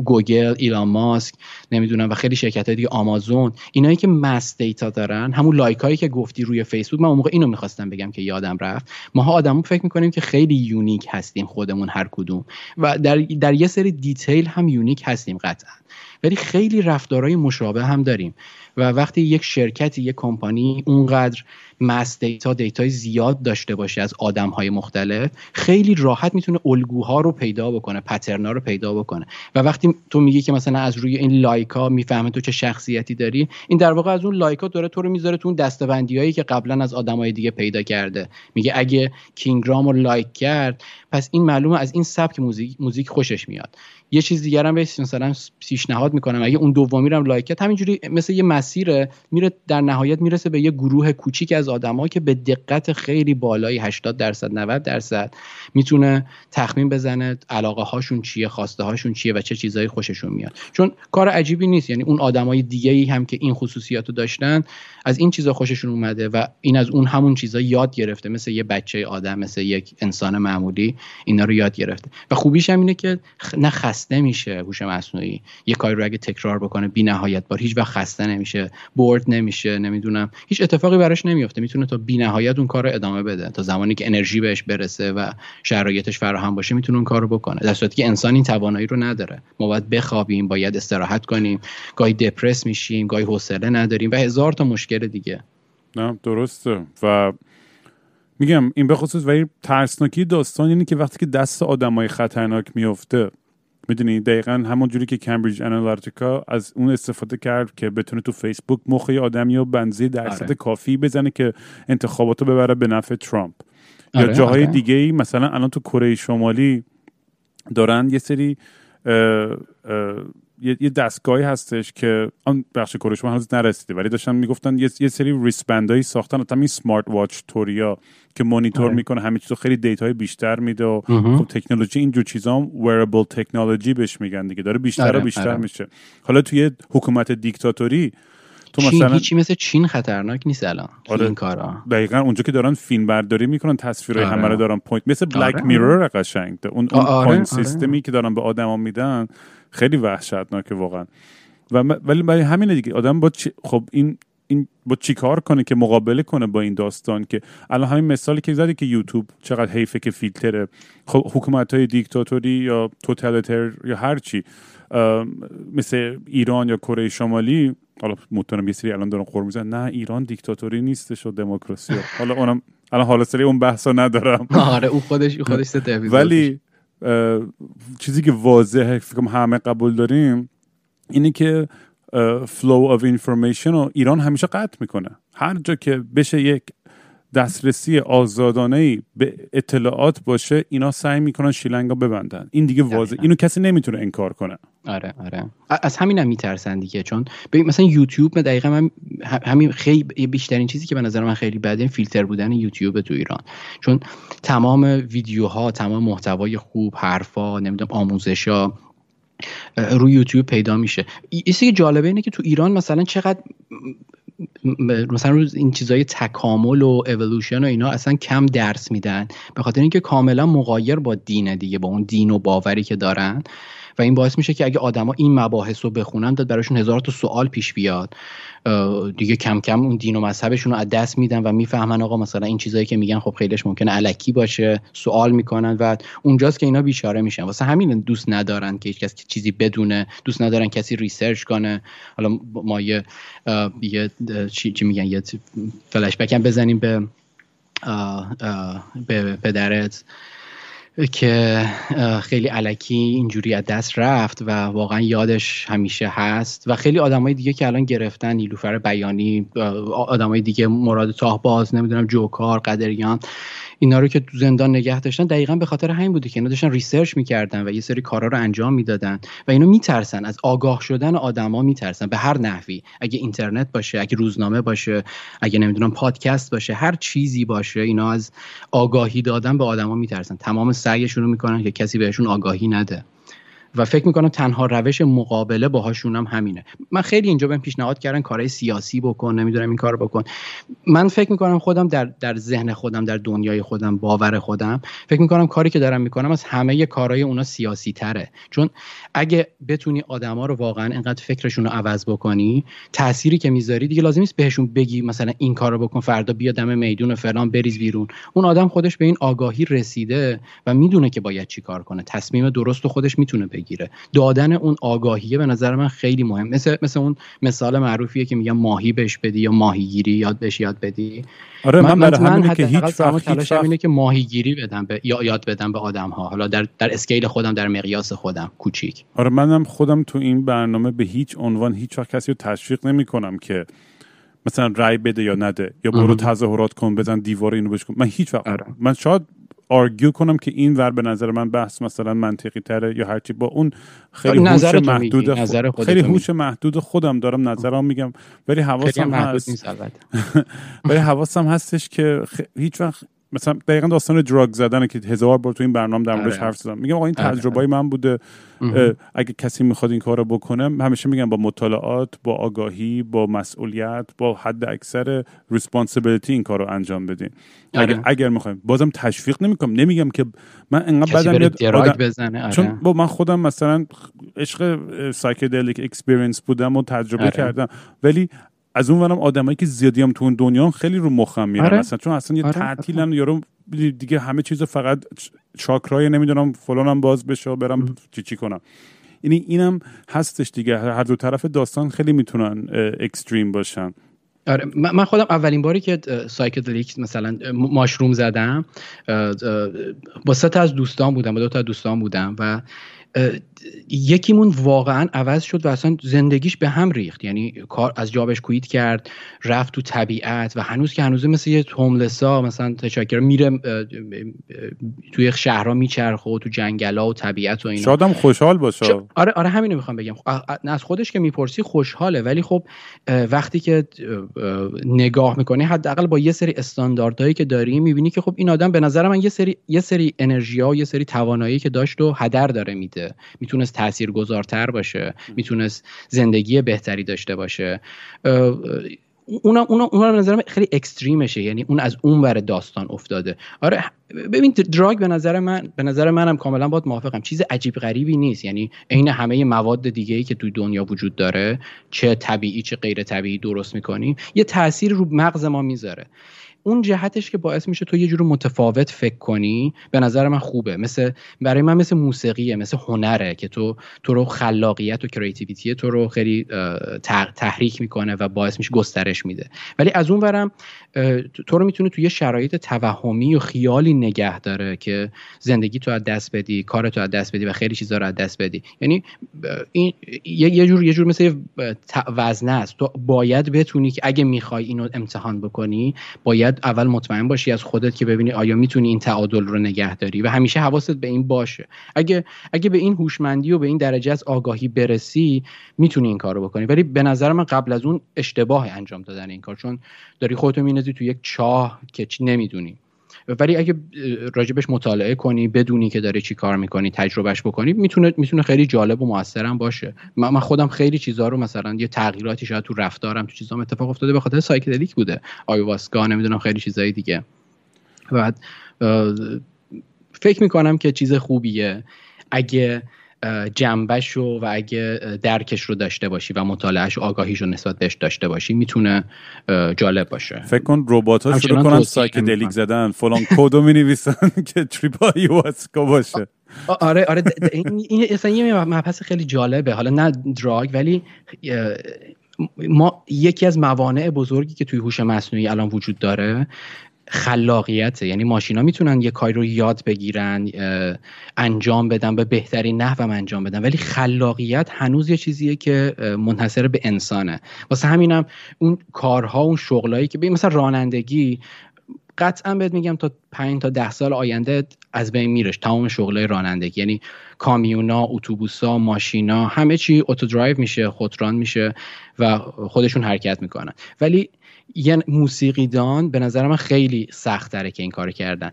گوگل ایلان ماسک نمی‌دونم و خیلی شرکت های دیگه آمازون اینایی که mass data دارن همون لایک هایی که گفتی روی فیسبوک من اون موقع اینو می‌خواستم بگم که یادم رفت. ماها آدمو فکر می‌کنیم که خیلی unique هستیم خودمون هر کدوم. و در, در یه سری detail هم unique هستیم قطعا. ولی خیلی رفتارهای مشابه هم داریم. و وقتی یک شرکتی یک کمپانی اونقدر mass data data ی زیاد داشته باشه از آدم های مختلف خیلی راحت می‌تونه الگوها رو پیدا بکنه pattern ا رو پیدا بکنه. و وقتی تو میگی که مثلا از روی این لایکا می‌فهمه تو چه شخصیتی داری این در واقع از اون لایکا داره تو رو می‌ذاره تو اون دسته‌بندی هایی که قبلا از آدمای دیگه پیدا کرده. میگه اگه King Raam رو لایک کرد پس این معلومه از این سبک موزیک موزیک خوشش میاد. یه چیز دیگر هم بهش مثلا پیشنهاد می‌کنم. اگه اون دومی رو لایک کرد همینجوری مثل یه مسیره میره در نهایت می‌رسه به یه گروه کوچیک از آدما که به دقت خیلی بالایی 80 درصد 90 درصد می‌تونه تخمین بزنه علاقه هاشون چیه خواسته هاشون چیه و چه چیزایی خوششون میاد. چون کار عجیبی نیست. یعنی اون آدمای دیگه ای هم که این خصوصیات رو داشتن از این چیزا خوششون اومده و این از اون همون چیزا یاد گرفته. مثل یه بچه آدم مثل یک انسان معمولی اینا رو یاد گرفته. و خوبیش هم اینه که نه خسته میشه هوش مصنوعی. یه کاری رو اگه تکرار بکنه بی نهایت بار. هیچ وقت خسته نمیشه. برد نمیشه نمی‌دونم. هیچ اتفاقی براش نمیفته می‌تونه تا بی نهایت اون کار رو ادامه بده. تا زمانی که انرژی بهش برسه و شرایطش فراهم باشه می‌تونه اون کار رو بکنه. در صورتی که انسان این توانایی رو نداره. ما باید بخوابیم باید استراحت کنیم. گاهی دپرس میشیم گاهی حوصله نداریم و هزار تا مشکل دیگه. نه درسته. و میگم این به خصوص ولی ترسناکی داستان اینه که وقتی که دست آدمای خطرناک میفته می‌دونی دقیقا همون جوری که کمبریج انالارتیکا از اون استفاده کرد که بتونه تو فیسبوک مخ آدمی و بنزی درصد آره. کافی بزنه که انتخاباتو ببره به نفع ترامپ یا آره، جاهای آره. دیگه ای مثلا الان تو کره شمالی دارن یه سری یه دستگاهی هستش که آن بخش کروش هنوز نرسیده ولی داشتن می‌گفتن یه, یه سری ریسبندایی ساختن تا این سمارت واچ توریا که مانیتور آره. می‌کنه همه چیزو خیلی data ی بیشتر میده و خب تکنولوژی اینجور چیزا هم wearable technology بهش میگن دیگه داره بیشتر آره. و بیشتر آره. میشه حالا توی حکومت دیکتاتوری تو چین مثلا هیچی مثل چین خطرناک نیست الان آره این کارا دقیقا اونجا که دارن فیلم برداری می‌کنن تصویرهای آره. همه رو دارن point مثل Black آره. Mirror قشنگ اون, اون آره. point آره. سیستمی که دارن به آدما میدن خیلی وحشتناکه واقعا. و ولی برای همین دیگه آدم با خب این این با چی کار کنه که مقابله کنه با این داستان که الان همین مثالی که زدی که یوتیوب چقدر حیفه که فیلتره. خب حکومت های دیکتاتوری یا توتالیتر یا هر چی مثل ایران یا کره شمالی حالا مطمئنم یه سری الان دارن خور میزن نه ایران دیکتاتوری نیستش و دموکراسی. حالا اونم الان حالا سری اون بحثا ندارم. آره او خودش خودش ولی چیزی که واضحه فکر همه قبول داریم اینه که flow of information رو ایران همیشه قطع می‌کنه. هر جا که بشه یک دسترسی آزادانه به اطلاعات باشه اینا سعی می‌کنن شیلنگا ببندن. این دیگه واضح اینو کسی نمی‌تونه انکار کنه. آره آره. از همینم هم میترسن دیگه چون مثلا یوتیوب دقیقا من همین خیلی بیشترین چیزی که به نظر من خیلی بده فیلتر بودن یوتیوب تو ایران. چون تمام ویدیوها تمام محتوای خوب حرفا نمی‌دونم آموزشا روی یوتیوب پیدا میشه. چیزی که جالبه اینه که تو ایران مثلا چقدر مثلا روز این چیزای تکامل و اولوشن و اینا اصلا کم درس میدن. به خاطر اینکه کاملا مغایر با دینه دیگه با اون دین و باوری که دارن. و این باعث میشه که اگه آدما این مباحث رو بخونن داد براشون هزار تا سوال پیش بیاد. دیگه کم کم اون دین و مذهبشون رو از دست میدن و می‌فهمن آقا مثلا این چیزایی که میگن خب خیلیش ممکنه علکی باشه سوال می‌کنن و اونجاست که اینا بیچاره میشن. واسه همین دوست ندارن که هیچ کس چیزی بدونه دوست ندارن کسی research کنه. حالا ما یه یه چی, چی میگن؟ یه فلش بزنیم به به پدرت. که خیلی الکی اینجوری از دست رفت و واقعا یادش همیشه هست و خیلی آدمای دیگه که الان گرفتن نیلوفر بیانی آدمای دیگه مراد طاهباز نمی‌دونم جوکار قدیریان. اینا رو که تو زندان نگه داشتن دقیقا به خاطر همین بوده که اینا داشتن research می‌کردن و یه سری کارا رو انجام می‌دادن و اینا میترسن. از آگاه شدن آدما میترسن به هر نحوی. اگه اینترنت باشه اگه روزنامه باشه اگه نمی‌دونم پادکست باشه هر چیزی باشه اینا از آگاهی دادن به آدما میترسن. تمام سعیشون رو می‌کنن که کسی بهشون آگاهی نده. و فکر می‌کنم تنها روش مقابله باهاشون هم همینه. من خیلی اینجا بهم پیشنهاد کردن کارهای سیاسی بکن نمی‌دونم این کار بکن. من فکر می‌کنم خودم در در ذهن خودم در دنیای خودم باور خودم فکر می‌کنم کاری که دارم می‌کنم از همه کارهای اونا سیاسی تره. چون اگه بتونی آدما رو واقعا انقدر فکرشون رو عوض بکنی تأثیری که می‌ذاری دیگه لازم نیست بهشون بگی مثلا این کارو بکن فردا بیا دم میدون فلان بریز بیرون. اون آدم خودش به این آگاهی رسیده و می‌دونه که باید چی کار کنه. تصمیم درست خودش می‌تونه دادن اون آگاهیه به نظر من خیلی مهم. مثل مثل اون مثال معروفیه که میگم ماهی بهش بدی یا ماهیگیری یاد بهش یاد بدی. آره من, من, من که هیچ هیچ اینه که ماهیگیری بدم به یا یاد بدم به آدم ها حالا در در اسکیل خودم در مقیاس خودم. کوچیک. آره منم خودم تو این برنامه به هیچ عنوان هیچ وقت کسی رو تشویق نمی کنم که مثلا رای بده یا نده یا برو تظاهرات کن بزن دیوار اینو بش کن. من هیچ وقت آره. من شاید آرگیو کنم که این ور به نظر من بحث مثلا منطقی تره یا هرچی با اون خیلی هوش محدود خود خیلی هوش محدود خودم دارم نظرم میگم ولی حواسم هست. (laughs) ولی حواسم هستش که هیچ وقت مثلا دقیقا داستان دراگ زدنه که هزار بار تو این برنامه در موردش آره. حرف زدم میگم آقا این آره. تجربه من بوده اگه کسی می‌خواد این کار رو بکنه همیشه میگم با مطالعات با آگاهی با مسئولیت با حد اکثر ریسپانسیبلیتی این کار رو انجام بدین اگر, آره. اگر می‌خوایم بازم تشویق نمی‌کنم نمیگم که من انقدر بدم میاد آدم- بزنه آره. چون با من خودم مثلا عشق psychedelic experience بودم و تجربه آره. کردم ولی از اون ورم آدمایی که زیادی هم تو اون دنیا خیلی رو مخم میرن. آره. مثلا چون اصلا یه آره. تعطیلن یارو دیگه همه چیز فقط چاکرای نمی‌دونم فلانم باز بشه و برم چی چی کنم. یعنی اینم هستش دیگه. هر دو طرف داستان خیلی می‌تونن extreme باشن. آره. من خودم اولین باری که سایکدلیک مثلا ماشروم زدم با سه تا از دوستان بودم با دو تا از دوستان بودم و یکیمون واقعا عوض شد و اصلا زندگیش به هم ریخت. یعنی کار از جابش کویت کرد رفت تو طبیعت و هنوز که هنوزه مثل یه هوملسا مثلا تشکر میره توی شهرها میچرخه و تو جنگلا و طبیعت و اینا. شادم خوشحال باشه. چه- آره آره همینو می‌خوام بگم. خب، نه از خودش که می‌پرسی خوشحاله ولی خب وقتی که اه، اه، نگاه می‌کنی حداقل با یه سری استانداردهایی که داری می‌بینی که خب این آدم به نظر من یه سری یه سری انرژی و یه سری توانایی که داشت و هدر داره میده. می‌تونست تاثیرگذارتر باشه. می‌تونست زندگی بهتری داشته باشه. اونا اونا اونا به نظر من خیلی اکستریمشه. یعنی اون از اون ور داستان افتاده. آره ببین دراگ به نظر من به نظر منم کاملا باید موافقم. چیز عجیب غریبی نیست. یعنی عین همه مواد دیگه ای که توی دنیا وجود داره چه طبیعی چه غیر طبیعی درست می‌کنیم یه تاثیر رو مغز ما می‌ذاره. اون جهتش که باعث میشه تو یه جور متفاوت فکر کنی به نظر من خوبه. مثل برای من مثل موسیقیه مثل هنره که تو تو رو خلاقیت و کریتیویتی تو رو خیلی تحریک می‌کنه و باعث میشه گسترش میده. ولی از اون ورم تو تو رو می‌تونه توی یه شرایط توهمی و خیالی نگه داره که زندگی تو از دست بدی کار تو از دست بدی و خیلی چیزا رو از دست بدی. یعنی این یه جور یه جور مثل وزنه است. تو باید بتونی که اگه می‌خوای اینو امتحان بکنی باید اول مطمئن باشی از خودت که ببینی آیا می‌تونی این تعادل رو نگه داری و همیشه حواست به این باشه. اگه اگه به این هوشمندی و به این درجه از آگاهی برسی می‌تونی این کارو بکنی. ولی به نظر من قبل از اون اشتباه انجام دادن این کار چون داری خودتو میندازی تو یک چاه که چی نمی‌دونی. ولی اگه راجبش مطالعه کنی بدونی که داری چی کار می‌کنی تجربهش بکنی می‌تونه می‌تونه خیلی جالب و موثرم باشه. من خودم خیلی چیزا رو مثلا یه تغییراتی شاید تو رفتارم تو چیزام اتفاق افتاده به خاطر سایکدلیک بوده. آیواسکا نمی‌دونم خیلی چیزای دیگه. بعد فکر می‌کنم که چیز خوبیه. اگه جنبش رو و اگه درکش رو داشته باشی و مطالعهش و آگاهیش رو نسبت بهش داشته باشی می‌تونه جالب باشه. فکر کن ربات ها شروع کنن psychedelic. زدن. فلان کدو می نویسن (laughs) که trip آیواسکا باشه. آره آره این اصلا یه مبحث خیلی جالبه. حالا نه drug ولی ما یکی از موانع بزرگی که توی هوش مصنوعی الان وجود داره خلاقیته. یعنی ماشینا می‌تونن یه کاری رو یاد بگیرن انجام بدن به بهترین نحوم انجام بدن. ولی خلاقیت هنوز یه چیزیه که منحصر به انسانه. واسه همینم اون کارها اون شغلایی که مثلا رانندگی قطعا بهت میگم تا 5 تا ده سال آینده از بین میرش تمام شغلای رانندگی. یعنی کامیونا اتوبوسا ماشینا همه چی اتو درایو میشه خودران میشه و خودشون حرکت می‌کنن. ولی یه موسیقیدان به نظر من خیلی سخت داره که این کار کردن.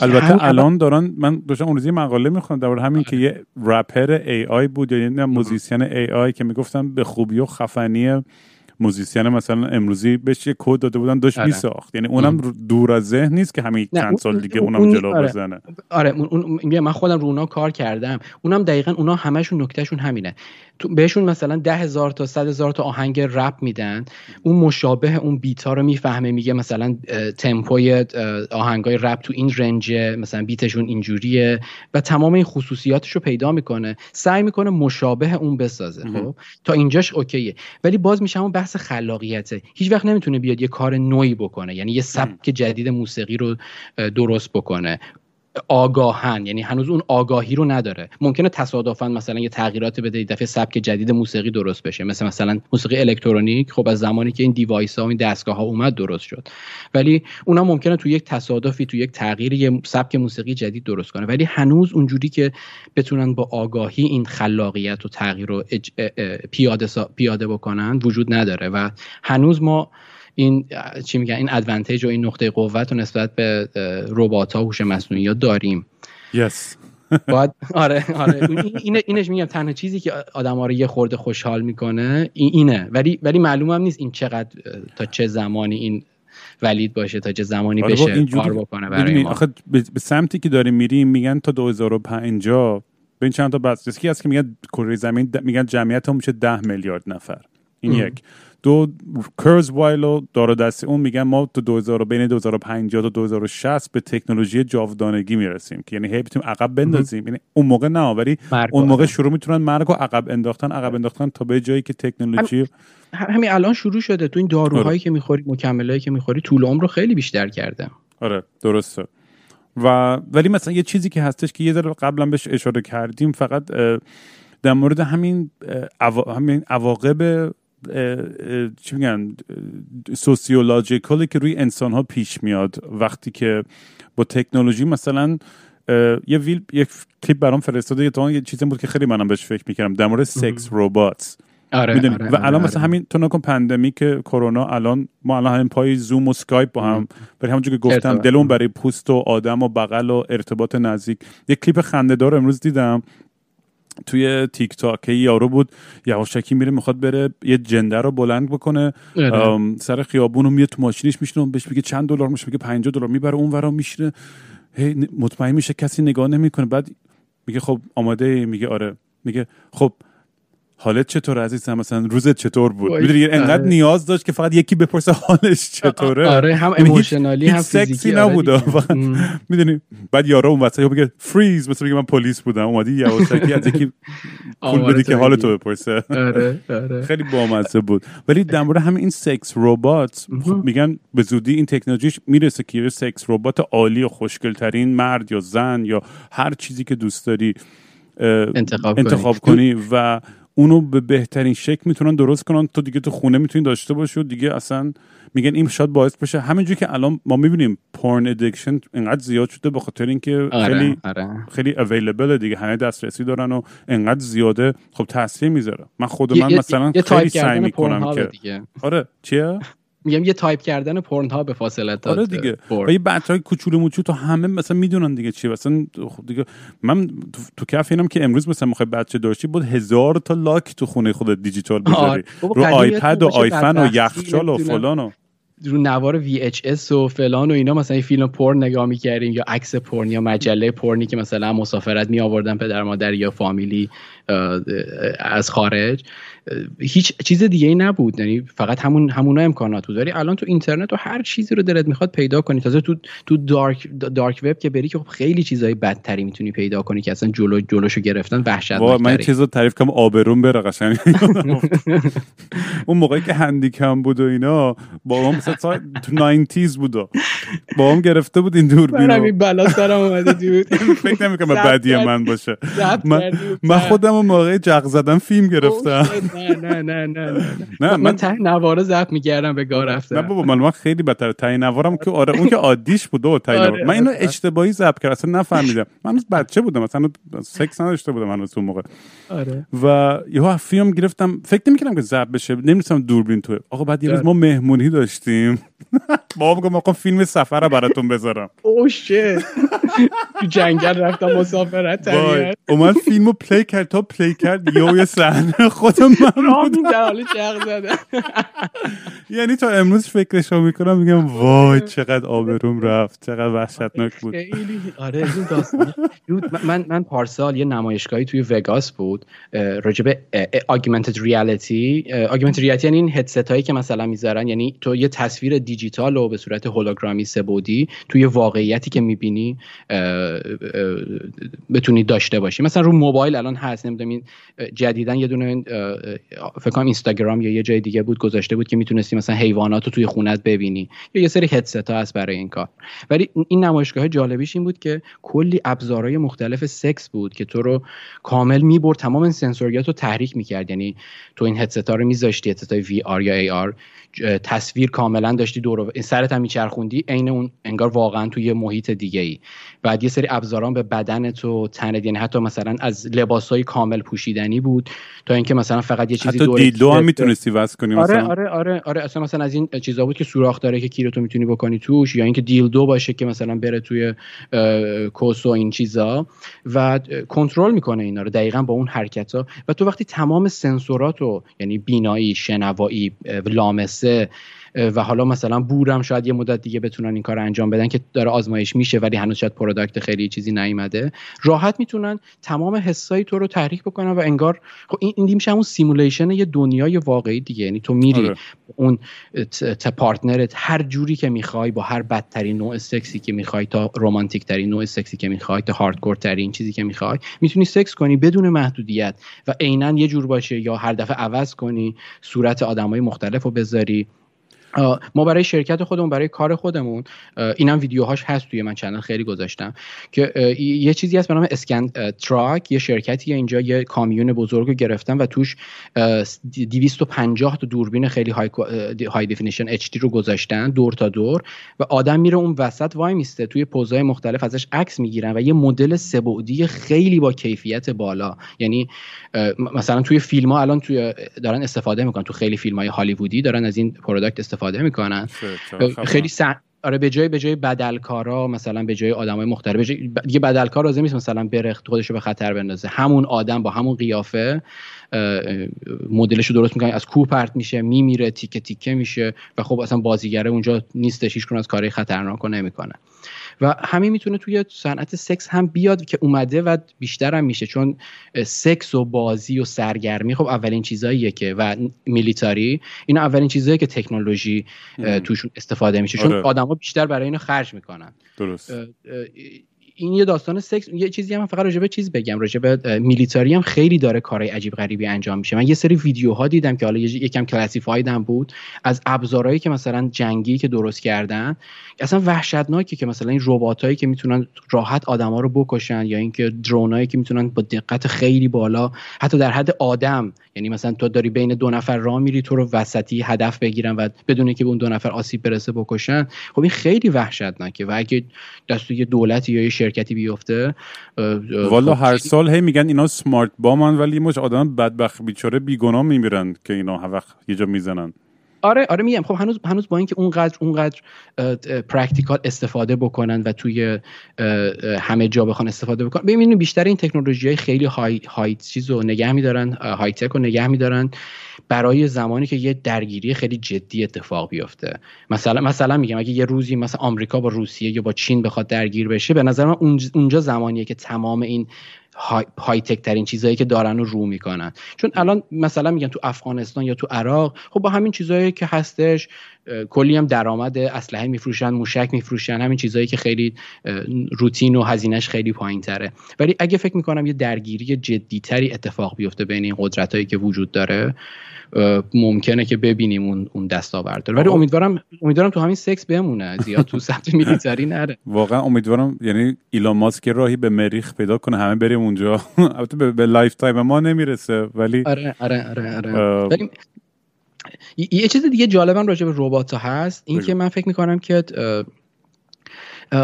البته الان دارن من داشتم اون روز یه مقاله می‌خوندم در همین که یه rapper AI بود یا یه musician AI که می‌گفتن به خوبی و خفنی musician مثلا امروزی بهش یه کد داده بودن داشت آره. میساخت. یعنی اونم دور از ذهن نیست که همین چند سال دیگه اون- اونم اون- جلو آره. بزنه. آره اون من خودم رو اونا کار کردم. اونم دقیقا اونا همشون نکتهشون همینه. تو بهشون مثلا ده هزار تا صد هزار تا آهنگ رپ میدن. اون مشابه اون beat ها رو می‌فهمه میگه مثلا تمپوی آهنگای رپ تو این range ه مثلا beat شون اینجوریه و تمام این خصوصیاتش رو پیدا می‌کنه. سعی می‌کنه مشابه اون بسازه خب؟ تا اینجاش okay ه. ولی باز میشه اون بحث خلاقیته. هیچ وقت نمی‌تونه بیاد یه کار نویی بکنه. یعنی یه سبک جدید موسیقی رو درست بکنه. آگاهن. یعنی هنوز اون آگاهی رو نداره. ممکنه تصادفا مثلا یه تغییرات بده دفعه سبک جدید موسیقی درست بشه. مثل مثلا موسیقی الکترونیک خب از زمانی که این device ها و این دستگاه ها اومد درست شد. ولی اونا ممکنه تو یک تصادفی تو یک تغییر یه سبک موسیقی جدید درست کنه. ولی هنوز اونجوری که بتونن با آگاهی این خلاقیت و تغییر رو پیاده. پیاده بکنن وجود نداره. و هنوز ما این چی میگن این ادوانتیج و این نقطه قوت رو نسبت به ربات ها هوش مصنوعی ها داریم. Yes. (laughs) باید آره آره. این اینش میگم تنها چیزی که آدم رو یه خورده خوشحال می‌کنه این اینه. ولی ولی معلوم هم نیست این چقدر تا چه زمانی این ولید باشه تا چه زمانی آره بشه کار بکنه برای ما. آخه به سمتی که داریم میریم میگن تا 2050 به این چند تا بحث هست که میگن کره زمین میگن جمعیت هم میشه 10 میلیارد نفر. این یک. دو کرز وایلو دار دستی اون میگن ما تو 2000 بین 2050 تا 2060 به تکنولوژی جاودانگی می‌رسیم که یعنی هی بتونیم عقب بندازیم. یعنی اون موقع نه ولی اون موقع شروع می‌تونن مرگ و عقب انداختن عقب انداختن تا به جایی که تکنولوژی همین الان شروع شده. تو این داروهایی آره. که می‌خوری مکملایی که می‌خوری طول عمر رو خیلی بیشتر کرده. آره درسته. و ولی مثلا یه چیزی که هستش که یه ذره قبلا بهش اشاره کردیم فقط در مورد همین همین عواقب چی میگن سوسیولوژیکالی که روی انسان ها پیش میاد وقتی که با تکنولوژی مثلا یه ویل یه کلیپ برام فرستاده یه یه چیزی بود که خیلی منم بهش فکر می‌کردم در مورد سکس ربات آره, آره, و الان آره، مثلا همین تو نکن pandemic کرونا الان ما الان همین پای زوم و سکایپ با هم برای همونجور که گفتم دلمون برای پوست و آدم و بغل و ارتباط نزدیک. یه کلیپ خنده امروز دیدم. توی تیک تاک یارو بود یواشکی میره می‌خواد بره یه جنده رو بلند بکنه. آره. سر خیابون رو میاد تو ماشینش می‌شینه بهش بگه چند دلار میشه؟ بگه 50 دلار. می‌بره اون ورا میشینه. هی مطمئن میشه کسی نگاه نمی‌کنه. بعد میگه خب آماده میگه آره. میگه خب حالت چطور عزیزم؟ مثلا روزت چطور بود؟ می‌دونی انقدر آره. نیاز داشت که فقط یکی بپرسه حالش چطوره. آره هم emotionally هم فیزیکی آره نبوده. می‌دونی بعد یارو اون وسط بگه فریز مثلا من پلیس بودم. اومدی یواشکی از یکی (laughs) پول بدی که حالتو بپرسه. آره آره. (laughs) خیلی بامزه بود. ولی در مورد همین این sex robot میگن به زودی این تکنولوژیش می‌رسه که یه sex robot عالی و خوشگل ترین مرد یا زن یا هر چیزی که دوست داری انتخاب, انتخاب کنی و اونو به بهترین شکل می‌تونن درست کنن. تو دیگه تو خونه می‌تونی داشته باشی و دیگه اصلا میگن این شاید باعث بشه. همینجوری که الان ما می‌بینیم porn addiction اینقدر زیاد شده به خاطر اینکه آره، خیلی آره. خیلی available دیگه. همه دسترسی دارن و اینقدر زیاده. خب تاثیر می‌ذاره. من خود من مثلا خیلی سعی می‌کنم که آره چیه؟ میگم یه تایپ کردن Pornhub فاصله تا آره دیگه. و یه های کوچولو موچو تو همه مثلا می‌دونن دیگه چی مثلا خب دیگه من تو, تو کف اینم که امروز مثلا می‌خوای بچه داشتی بود هزار تا لاک تو خونه خودت دیجیتال بذاری رو آیپد و آیفن و یخچال و فلان و رو نوار VHS و فلان و اینا مثلا فیلم پورن نگاه می‌کردیم یا عکس پورن یا مجله پورنی که مثلا مسافرت می آوردن پدر مادر یا فامیلی. از خارج. هیچ چیز دیگه ای نبود. یعنی فقط همون همونا امکانات داری. الان تو اینترنت و هر چیزی رو دلت می‌خواد پیدا کنی. تازه تو تو دارک دارک وب که بری که خب خیلی چیزای بدتری می‌تونی پیدا کنی که اصلا جلو جلوشو گرفتن وحشتناکه من چیزو تعریف کنم آبروم بره قشنگ. (laughs) اون موقعی که هندیکم بود و اینا با مثلا تو 90s بود با هم گرفته بود این دوربینو من این بلا سرم اومده بود. (laughs) فکر نمی‌کنم بعدی من باشه. من خودم اون موقع جغ زدن فیلم گرفتم. نه نه نه نه (laughs) من ته نوارو ضبط می‌کردم به گاه رفتم. نه بابا من من خیلی بدتر ته نوارم که آره اون که عادیش بود و ته آره، من اینو آره. اشتباهی ضبط کردم. اصلا نفهمیدم. من بچه بودم مثلا سکس نداشته بودم من اون موقع. آره. و یهو فیلم گرفتم. فکر نمی‌کردم که ضبط بشه. نمی‌دونم دوربین تو آقا بعد یه روز ما مهمونی داشتیم. (laughs) بابا میگم آقا فیلم سفر رو براتون بذارم. (laughs) oh shit تو جنگل رفتم مسافرت اومد فیلمو play کرد. تا play کرد. یه صحنه خودم من زده. (laughs) یعنی تا امروز فکرش رو می‌کنم میگم وای چقدر آبروم رفت. چقدر وحشتناک بود. آره این داستان. من من پارسال یه نمایشگاهی توی وگاس بود راجب augmented ریالیتی augmented ریالیتی یعنی این هدست هایی که مثلا می‌ذارن. یعنی تو یه تصویر دیجیتال رو به صورت هولوگرامی سبودی توی واقعیتی که می‌بینی بتونی داشته باشی. مثلا رو موبایل الان هست نمی‌دونم جدیدن یه دونه فکر کنم اینستاگرام یا یه جای دیگه بود گذاشته بود که می‌تونستی مثلا حیوانات رو توی خونت ببینی. یا یه سری هدست ها هست برای این کار. ولی این نمایشگاه جالبیش این بود که کلی ابزارهای مختلف سکس بود که تو رو کامل می‌برد تمام این sensory ات رو تحریک می‌کرد. یعنی تو این هدست ها رو میذاشتی هدست های VR یا AR تصویر کاملا داشتی دور سرت هم میچرخوندی عین اون انگار واقعا توی محیط دیگه ای. بعد یه سری ابزاران به بدنت و تنت یعنی حتی مثلا از لباسای کامل پوشیدنی بود تا اینکه مثلا فقط یه چیزی حتی dildo هم می‌تونستی وصل کنی آره آره آره آره. اصلا مثلا از این چیزا بود که سوراخ داره که کیرتو می‌تونی بکنی توش یا اینکه dildo باشه که مثلا بره توی کوس و این چیزا. و کنترل می‌کنه اینا رو دقیقا با اون حرکت ها و تو وقتی تمام سنسوراتو یعنی بینایی شنوایی لامسه uh, و حالا مثلا بو رم شاید یه مدت دیگه بتونن این کار انجام بدن که داره آزمایش میشه ولی هنوز شاید product خیلی چیزی نیومده. راحت می‌تونن تمام حسای تو رو تحریک بکنن و انگار خب این این میشه همون simulation یه دنیای واقعی دیگه. یعنی تو میری آره. اون partner ت هر جوری که می‌خوای با هر بدترین نوع سکسی که می‌خوای تا رومانتیک ترین نوع سکسی که می‌خوای تا hardcore ترین چیزی که می‌خوای می‌تونی سکس کنی بدون محدودیت و عینا یه جور باشه یا هر دفعه عوض کنی صورت آدمای مختلف رو بذاری. ما برای شرکت خودمون برای کار خودمون اینم ویدیوهاش هست توی من channel خیلی گذاشتم که یه چیزی هست به نام scan truck یه شرکتی اینجا یه کامیون بزرگ رو گرفتن و توش 250 تا دوربین خیلی high, high definition H رو گذاشتن دور تا دور و آدم میره اون وسط وای میسته توی pose های مختلف ازش عکس می‌گیرن و یه مدل سه‌بعدی خیلی با کیفیت بالا. یعنی مثلا توی فیلم ها الان توی دارن استفاده می‌کنن تو خیلی فیلم های هالیوودی دارن از این product استفاده می‌کنن. خیلی آره به جای به جای بدلکارا مثلا به جای آدمای مختلف به جای دیگه بدلکار لازم نیست مثلا بره خودش رو به خطر بندازه. همون آدم با همون قیافه مدلش رو درست می‌کنه از کوه پرت میشه میمیره تیکه تیکه میشه و خب اصلا بازیگره اونجا نیستش هیچ از کاری خطرناک نمی‌کنه. و همین می‌تونه توی صنعت سکس هم بیاد که اومده و بیشتر هم میشه چون سکس و بازی و سرگرمی خب اولین چیزاییه که و میلیتاری اینا اولین چیزایی که تکنولوژی توشون استفاده میشه چون آره. آدما بیشتر برای اینو خرج می‌کنن. درست. این یه داستان سکس یه چیزی هم فقط راجع به چیز بگم. راجع به میلیتاری هم خیلی داره کارهای عجیب غریبی انجام میشه. من یه سری ویدیوها دیدم که حالا یکم کلاسیفاید هم بود. از ابزارهایی که مثلا جنگی که درست کردن اصلا وحشتناکه که مثلا این رباتایی که می‌تونن راحت آدما رو بکشن یا اینکه درونایی که می‌تونن با دقت خیلی بالا حتی در حد آدم یعنی مثلا تو داری بین دو نفر راه میری تو رو وسطی هدف بگیرن و بدون که به اون دو نفر آسیب برسه بکشن. خب این خیلی وحشتناکه و اگه دست یه دولتی یا یه شرکتی بیفته والا خب هر سال هی میگن اینا سمارت بامن ولی همش آدم بدبخت بیچاره بیگناه میمیرن که اینا هر وقت یه جا می‌زنن. آره آره میگم. خب هنوز هنوز با اینکه اونقدر اونقدر practical استفاده بکنن و توی همه جا بخوان استفاده بکنن. ببینید بیشتر این تکنولوژی های خیلی های های چیز رو نگه میدارن های تک رو نگه میدارن برای زمانی که یه درگیری خیلی جدی اتفاق بیفته. مثلا مثلا میگم اگه یه روزی مثلا آمریکا با روسیه یا با چین بخواد درگیر بشه به نظر من اونجا زمانیه که تمام این های, تک ترین چیزهایی که دارن رو رو می‌کنن. چون الان مثلا میگن تو افغانستان یا تو عراق خب با همین چیزهایی که هستش کلی هم درآمد اسلحه میفروشن موشک میفروشن همین چیزهایی که خیلی روتین و هزینهش خیلی پایین تره ولی اگه فکر می‌کنم یه درگیری جدیتری اتفاق بیفته بین این قدرت هایی که وجود داره ممکنه که ببینیم اون اون دستاورد ولی امیدوارم امیدوارم تو همین سکس بمونه. زیاد تو سمت military (laughs) نره. واقعا امیدوارم یعنی ایلان ماسک راهی به مریخ پیدا کنه همه بریم اونجا. (laughs) البته به, lifetime ما نمی‌رسه ولی آره آره آره, آره. یه چیز دیگه جالبم راجع به ربات هست. این که من فکر می‌کنم که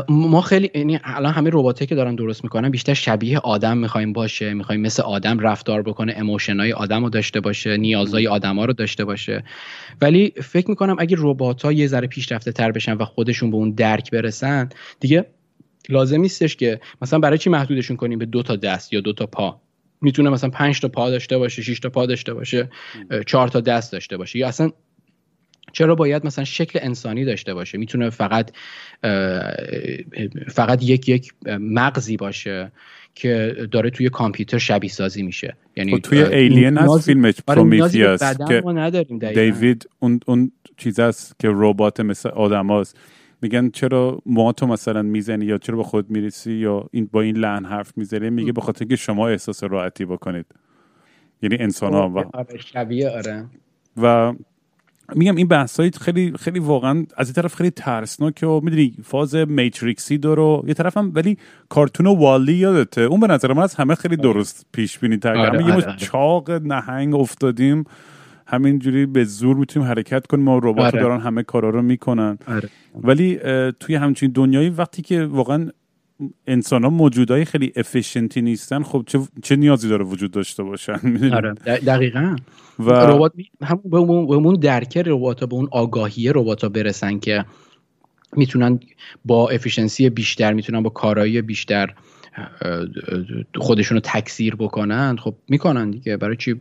ما خیلی یعنی الان همه رباتایی که دارن درست می‌کنن بیشتر شبیه آدم می‌خوایم باشه. می‌خوایم مثل آدم رفتار بکنه اموشنای آدم رو داشته باشه نیازهای آدما رو داشته باشه. ولی فکر می‌کنم اگه ربات ها یه ذره پیشرفته تر بشن و خودشون به اون درک برسن دیگه لازم نیستش که مثلا برای چی محدودشون کنیم به دو تا دست یا دو تا پا؟ می‌تونه مثلا پنج تا پا داشته باشه 6 تا پا داشته باشه چهار تا دست داشته باشه. یا اصلا چرا باید مثلا شکل انسانی داشته باشه؟ می‌تونه فقط فقط یک یک مغزی باشه که داره توی کامپیوتر شبیه سازی میشه. یعنی خب توی ایلین هست فیلمش پرومیتیاس که دیوید اون اون چیز است که ربات مثل آدم هست. میگن چرا ما تو مثلا می‌زنی یا چرا به خود می‌رسی یا این با این لحن حرف می‌زنی؟ میگه به خاطر که شما احساس راحتی بکنید. یعنی انسان ها و آره شبیه آره. و میگم این بحث خیلی خیلی واقعا از این طرف خیلی ترسناکه و می‌دونی فاز میتریکسی داره یه طرف هم ولی کارتون والی یادته؟ اون به نظر من از همه خیلی درست پیش بینی تر آره، یه آره،, آره. چاق نهنگ افتادیم. همینجوری به زور می‌تونیم حرکت کنیم و ربات آره. دارن همه کارا رو می‌کنن آره. ولی توی همچین دنیایی وقتی که واقعا انسان ها موجودهای خیلی efficient ی نیستن خب چه, چه نیازی داره وجود داشته باشن؟ (laughs) آره دقیقا و ربات همون به اون, به اون درک ربات به اون آگاهی ربات برسن که می‌تونن با efficiency بیشتر می‌تونن با کارایی بیشتر خودشون رو تکثیر بکنن خب می‌کنن دیگه. برای چی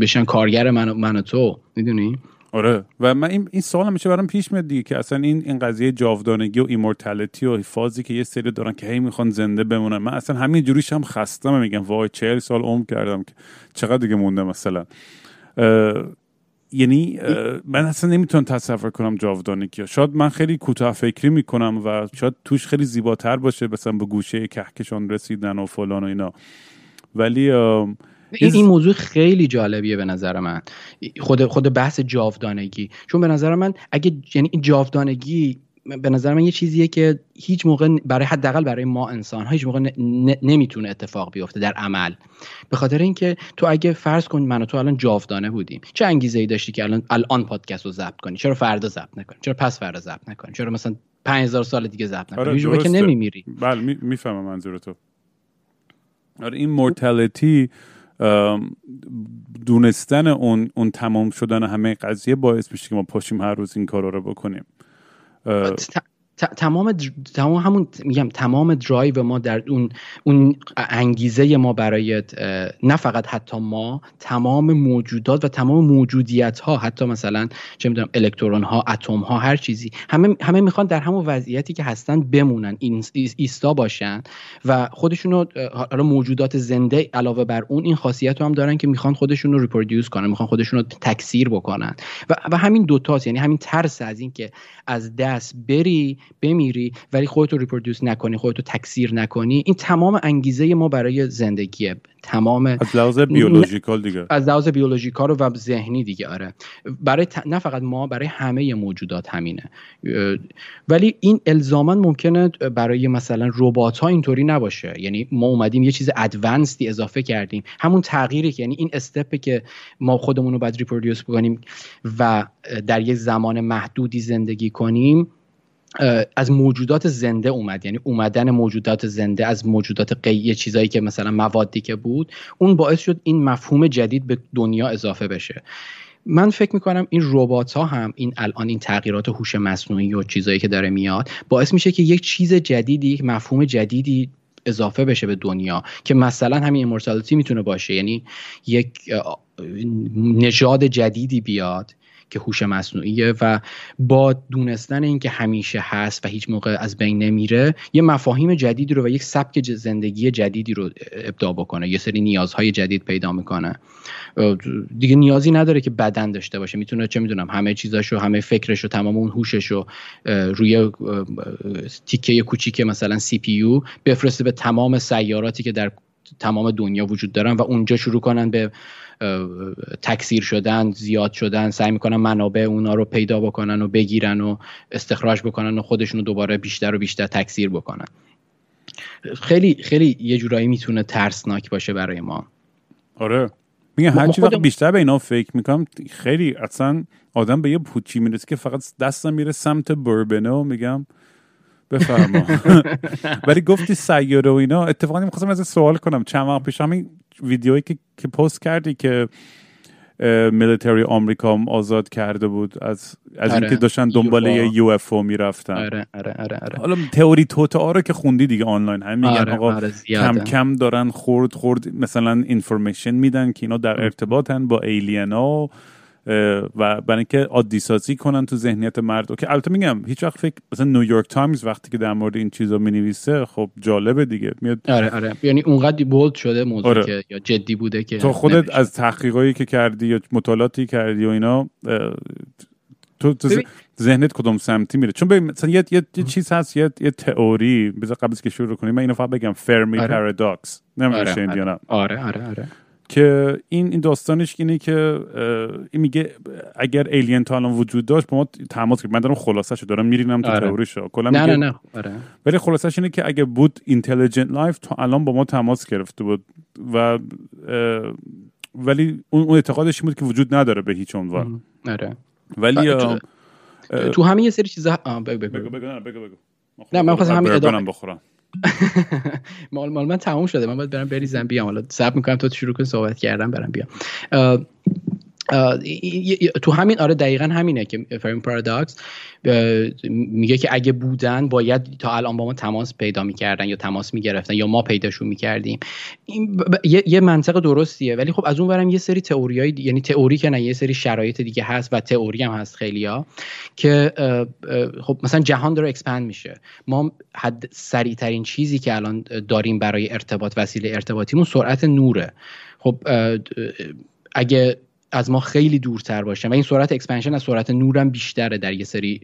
بشن کارگر من, من تو؟ می‌دونی؟ آره. و من این, این سوال همیشه برام پیش میاد دیگه که اصلا این این قضیه جاودانگی و immortality و فازی که یه سری دارن که هی می‌خوان زنده بمونن. من اصلا همین جوریش هم خستم میگم وای چهل سال عمر کردم که چقدر دیگه مونده مثلا. یعنی من اصلا نمی‌تونم تصور کنم جاودانگی شاید من خیلی کوتاه فکری می‌کنم و شاید توش خیلی زیباتر باشه مثلا به گوشه کهکشان رسیدن و فلان و اینا. ولی این, این موضوع خیلی جالبیه به نظر من. خود خود بحث جاودانگی. چون به نظر من اگه یعنی این جاودانگی به نظر من یه چیزیه که هیچ موقع برای حداقل برای ما انسان ها هیچ موقع نمی‌تونه اتفاق بیفته در عمل. به خاطر اینکه تو اگه فرض کن من و تو الان جاودانه بودیم چه انگیزه ای داشتی که الان الان پادکست رو ضبط کنی؟ چرا فردا ضبط نکنی؟ چرا پس فردا ضبط نکنی؟ چرا مثلا 5000 سال دیگه ضبط نکنی؟ آره، که درسته. نمیمیری. بله می- می‌فهمم منظور تو. آره این مورتالیتی دونستن اون اون تمام شدن همه قضیه باعث میشه که ما پاشیم هر روز این کارا رو بکنیم. اه، ت- ت- تمام در- تمام همون میگم تمام درایو ما در اون اون انگیزه ما برای نه فقط حتی ما تمام موجودات و تمام موجودیت ها حتی مثلا چه می‌دونم الکترون ها اتم ها هر چیزی همه همه می‌خوان در همون وضعیتی که هستن بمونن ایستا باشن و خودشون رو موجودات زنده علاوه بر اون این خاصیت رو هم دارن که می‌خوان خودشون رو reproduce کنن می‌خوان خودشون رو تکثیر بکنن. و, و همین دوتاست یعنی همین ترس از این که از دست بری بمیری ولی خودتو ریپرودیوس نکنی خودتو تکثیر نکنی این تمام انگیزه ما برای زندگیه. تمام از لحاظ بیولوژیکال دیگه. از لحاظ بیولوژیکال و ذهنی دیگه آره. برای ت- نه فقط ما برای همه موجودات همینه. ولی این الزاما ممکنه برای مثلا ربات ها اینطوری نباشه. یعنی ما اومدیم یه چیز ادوانسدی اضافه کردیم. همون تغییری که یعنی این استپه که ما خودمون رو باید reproduce بکنیم و در یک زمان محدودی زندگی کنیم از موجودات زنده اومد. یعنی اومدن موجودات زنده از موجودات بقیه چیزایی که مثلا موادی که بود اون باعث شد این مفهوم جدید به دنیا اضافه بشه. من فکر می‌کنم این ربات ها هم این الان این تغییرات هوش مصنوعی و چیزایی که داره میاد باعث میشه که یک چیز جدیدی یک مفهوم جدیدی اضافه بشه به دنیا که مثلا همین immortality می‌تونه باشه. یعنی یک نژاد جدیدی بیاد که هوش مصنوعیه و با دونستن اینکه همیشه هست و هیچ موقع از بین نمیره یه مفاهیم جدیدی رو و یک سبک زندگی جدیدی رو ابداع بکنه یه سری نیازهای جدید پیدا می‌کنه. دیگه نیازی نداره که بدن داشته باشه می‌تونه چه می‌دونم همه چیزاشو همه فکرشو تمام اون هوششو روی تیکه کوچیک مثلا سی پی یو بفرسته به تمام سیاراتی که در تمام دنیا وجود دارن و اونجا شروع کنن به تکثیر شدن زیاد شدن سعی می‌کنن منابع اونا رو پیدا بکنن و بگیرن و استخراج بکنن و خودشون رو دوباره بیشتر و بیشتر تکثیر بکنن. خیلی خیلی یه جورایی می‌تونه ترسناک باشه برای ما. آره. میگه هر چی وقت خودمون- بیشتر به اینا فکر می‌کنم خیلی اصلا آدم به یه پوچی می‌رسه که فقط دستم میره سمت بربنه و میگم بفرما. (laughs) ولی گفتی سیاره و اینا اتفاقا می‌خواستم ازت سوال کنم. چند وقت پیش همین ویدیویی که, که پست کردی که military آمریکا آزاد کرده بود از از آره. اینکه داشتن دنبال UFO. یه UFO می‌رفتن. آره آره آره آره. حالا تئوری توطئه رو که خوندی دیگه آنلاین. هم میگن آره، آقا آره،. کم کم دارن خورد خورد مثلا information میدن که اینا در ارتباطن با alien ا و برای اینکه عادی سازی کنن تو ذهنیت مردم که البته میگم هیچ وقت فکر مثلا نیویورک تایمز وقتی که در مورد این چیزا می‌نویسه خب جالبه دیگه. میاد آره آره. یعنی اونقدر بولد شده موضوع آره. که یا جدی بوده که تو خودت نوشته. از تحقیقایی که کردی یا مطالعاتی کردی و اینا تو, ذهنت کدوم سمتی میره؟ چون ببین مثلا یه, یه, یه چیز هست یه, یه تئوری بذار قبل که شروع کنیم. من اینو فقط بگم فرمی آره. پارادوکس نمی‌دونم آره شنیدی یا نه؟ آره آره آره. که این این داستانش اینه که این میگه اگر ایلین تا الان وجود داشت با ما تماس گرفت من دارم خلاصه شو دارم میرینم تو آره. تئوریشو. کلا نه نه نه. آره. ولی خلاصش اینه که اگه بود intelligent life تا الان با ما تماس گرفته بود. و ولی اون اعتقادش بود که وجود نداره به هیچ عنوان. آره. ولی تو همین یه سری چیزا بگو بگو. بگو بگو نه من خواستم همین ادامه بخورم. (laughs) مال مال من تموم شده. من باید برم بریزم بیام. حالا صبر می‌کنم تو شروع کنی صحبت کردم برم بیام. تو همین آره دقیقا همینه که Fermi paradox میگه که اگه بودن باید تا الان با ما تماس پیدا می‌کردن یا تماس می‌گرفتن یا ما پیداشون می‌کردیم. این یه منطق درستیه ولی خب از اون برم یه سری تئوریای یعنی تئوری که نه یه سری شرایط دیگه هست و تئوری هم هست خیلیا که خب مثلا جهان داره اکسپند میشه. ما حد سریع ترین چیزی که الان داریم برای ارتباط وسیله ارتباطیمون سرعت نوره. خب اگه از ما خیلی دورتر باشن و این سرعت expansion از سرعت نورم بیشتره در یه سری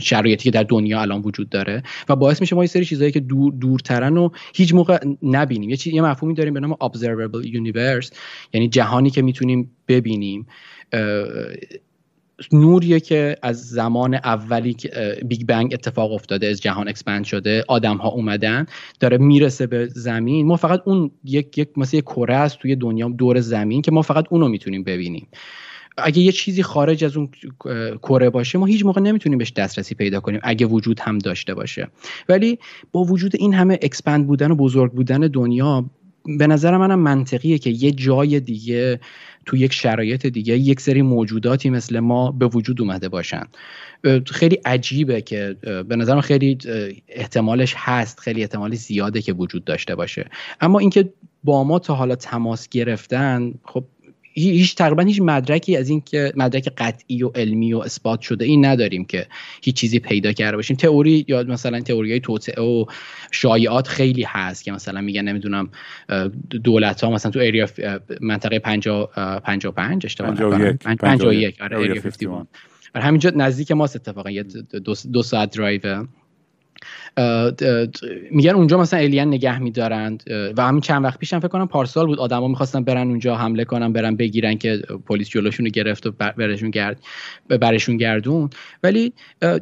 شرایطی که در دنیا الان وجود داره. و باعث میشه ما یه سری چیزهایی که دور دورترن و هیچ موقع نبینیم. یه یه مفهومی داریم به نام observable universe یعنی جهانی که می‌تونیم ببینیم. نوریه که از زمان اولی که Big Bang اتفاق افتاده از جهان expand شده آدم ها اومدن داره می‌رسه به زمین. ما فقط اون یک یک مثل کره است توی دنیا دور زمین که ما فقط اونو می‌تونیم ببینیم. اگه یه چیزی خارج از اون کره باشه ما هیچ موقع نمی‌تونیم بهش دسترسی پیدا کنیم اگه وجود هم داشته باشه. ولی با وجود این همه اکسپند بودن و بزرگ بودن دنیا به نظر منم منطقیه که یه جای دیگه تو یک شرایط دیگه یک سری موجوداتی مثل ما به وجود اومده باشن. خیلی عجیبه که به نظرم خیلی احتمالش هست خیلی احتمالی زیاده که وجود داشته باشه. اما اینکه با ما تا حالا تماس گرفتن خب هیچ تقریبا هیچ مدرکی از این که مدرک قطعی و علمی و اثبات شده این نداریم که هیچ چیزی پیدا کرده باشیم. تئوری یا مثلا تئوری های توطئه و شایعات خیلی هست که مثلا میگن نمی‌دونم دولت ها مثلا تو ایریا منطقه 50 55 اشتباه 51 51 آره ایریا 51 آره همینجا نزدیک ماست اتفاقا یه دو, دو ساعت درایو میگن اونجا مثلا الین نگه میدارند و همین چند وقت پیشم فکر کنم پارسال بود آدما می‌خواستن برن اونجا حمله کنن برن بگیرن که پلیس جلوشون رو گرفت و برشون گرد برشون گردون. ولی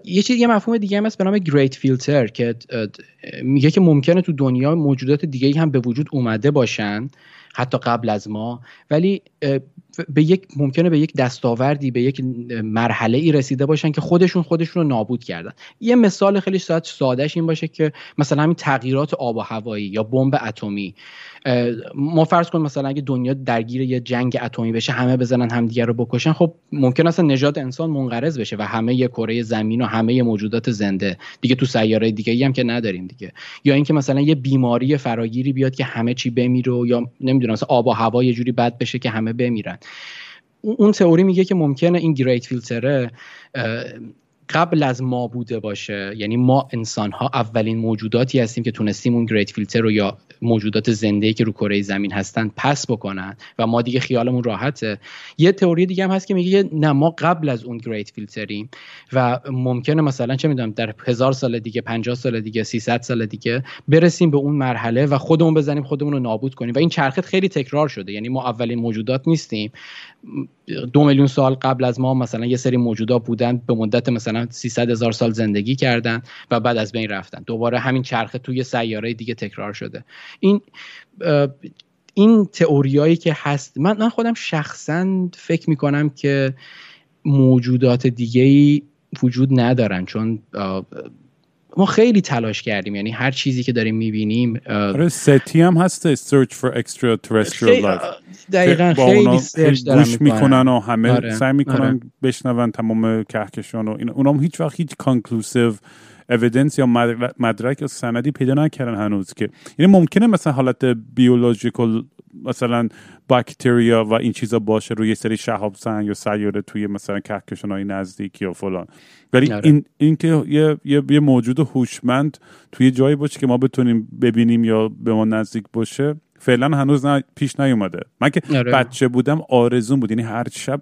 یه چیز یه مفهوم دیگه هم هست به نام گریت فیلتر که میگه که ممکنه تو دنیا موجودات دیگه هم به وجود اومده باشن حتی قبل از ما. ولی به یک ممکنه به یک دستاوردی به یک مرحله ای رسیده باشن که خودشون خودشون رو نابود کردن. یه مثال خیلی ساعت سادهش این باشه که مثلا همین تغییرات آب و هوایی یا بمب اتمی. ما فرض کن مثلا اگه دنیا درگیر یه جنگ اتمی بشه همه بزنن همدیگه رو بکشن خب ممکن اصلا نژاد انسان منقرض بشه و همه کره زمین و همه موجودات زنده. دیگه تو سیاره دیگه ای هم که نداریم دیگه. یا اینکه مثلا یه بیماری فراگیری بیاد که همه چی بمیره یا نمی‌دونم مثلا آب و هوا یه جوری بد بشه که همه بمیرن. اون تئوری میگه که ممکنه این گریت فیلتره قبل از ما بوده باشه یعنی ما انسان ها اولین موجوداتی هستیم که تونستیم اون گریت فیلتر رو یا موجودات زنده که رو کره زمین هستن پس بکنن و ما دیگه خیالمون راحته. یه تئوری دیگه هم هست که میگه نه ما قبل از اون گریت فیلتریم و ممکنه مثلا چه می‌دونم در هزار سال دیگه 50 سال دیگه 300 سال دیگه برسیم به اون مرحله و خودمون بزنیم خودمون رو نابود کنیم و این چرخه خیلی تکرار شده. یعنی ما اولین موجودات نیستیم. دو میلیون سال قبل از ما مثلا یه سری موجودات بودن به مدت مثلا 300 هزار سال زندگی کردن و بعد از بین رفتن. دوباره همین چرخه توی سیاره دیگه تکرار شده. این این تئوریایی که هست من من خودم شخصا فکر می‌کنم که موجودات دیگه ای وجود ندارن چون ما خیلی تلاش کردیم یعنی هر چیزی که داریم می‌بینیم آره ستی هم هست search for extraterrestrial life دقیقا خیلی search دارن می‌کنن و همه آره. سعی می‌کنن آره. بشنون تمام کهکشان و این اونام هیچ وقت هیچ conclusive evidence یا مدرک یا سندی پیدا نکردن هنوز که یعنی ممکنه مثلا حالت biological مثلا باکتریا و این چیزا باشه روی یه سری شهاب سنگ یا سیاره توی مثلا کهکشان های نزدیک یا فلان ولی آره. این این که یه, یه, یه موجود هوشمند توی جایی باشه که ما بتونیم ببینیم یا به ما نزدیک باشه فعلا هنوز نه پیش نیومده. من که آره. بچه بودم آرزون بود. یعنی هر شب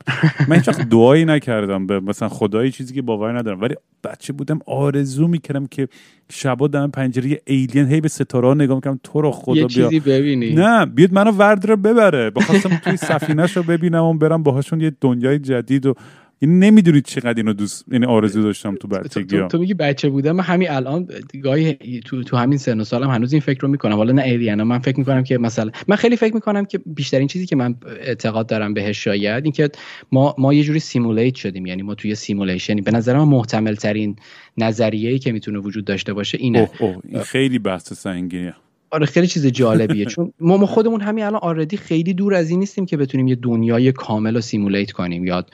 من هیچ دعایی نکردم به مثلا خدایی چیزی که باور ندارم. ولی بچه بودم آرزو می‌کردم که شبا دم پنجره ایلین هی به ستاره نگاه می‌کنم. تو رو خدا یه چیزی ببینی. نه بیاد منو ورد رو ببره. بخواستم توی سفینه رو ببینم و برم باهاشون یه دنیای جدید و یعنی نمی‌دونید چقدر اینو دوست یعنی آرزو داشتم تو بچگی تو, تو میگی بچه بودم. من همین الان گاهی تو, تو همین سن و سالم هنوز این فکر رو می‌کنم. حالا نه alien ا من فکر می‌کنم که مثلا من خیلی فکر می‌کنم که بیشترین چیزی که من اعتقاد دارم بهش شاید اینکه ما ما یه جوری simulate شدیم. یعنی ما توی simulation ی به نظر من محتمل ترین نظریه‌ای که می‌تونه وجود داشته باشه اینه. اوه اوه این خیلی بحث سنگینه آره خیلی چیز جالبیه. چون ما, ما خودمون همین الان already خیلی دور از این نیستیم که بتونیم یه دنیای کامل رو simulate کنیم. یاد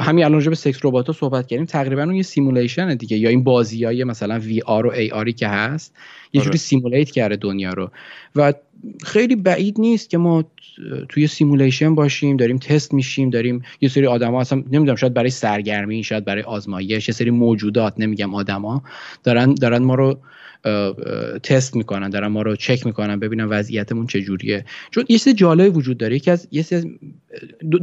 همین الان به sex robot صحبت کردیم. تقریبا اون یه simulation دیگه. یا این بازی های مثلا VR و AR ی که هست یه جوری آره. simulate کرده دنیا رو. و خیلی بعید نیست که ما توی simulation باشیم داریم تست میشیم داریم یه سری آدما اصلا نمی‌دونم شاید برای سرگرمی شاید برای آزمایش یه سری موجودات نمیگم آدما دارن دارن ما رو تست می‌کنن دارن ما رو چک می‌کنن ببینن وضعیتمون چجوریه. چون یه چیز جالب وجود داره. یکی از یه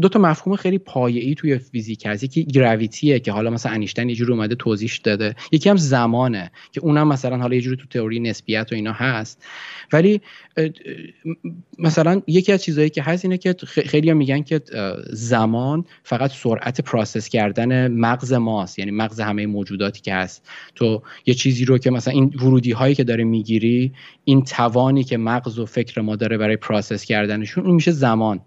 دو, تا مفهوم خیلی پایه‌ای توی فیزیک هست. یکی گراویتیه که حالا مثلا انیشتن یه جوری اومده توضیح داده. یکی هم زمانه که اونم مثلا حالا یه جوری تو تئوری نسبیت و اینا هست. ولی مثلا یکی از چیزهایی که هست اینه که خیلی هم میگن که زمان فقط سرعت پراسس کردن مغز ماست. یعنی مغز همه موجوداتی که هست. تو یه چیزی رو که مثلا این ورودی هایی که داره می‌گیری این توانی که مغز و فکر ما داره برای پراسس کردنشون اون میشه زمان.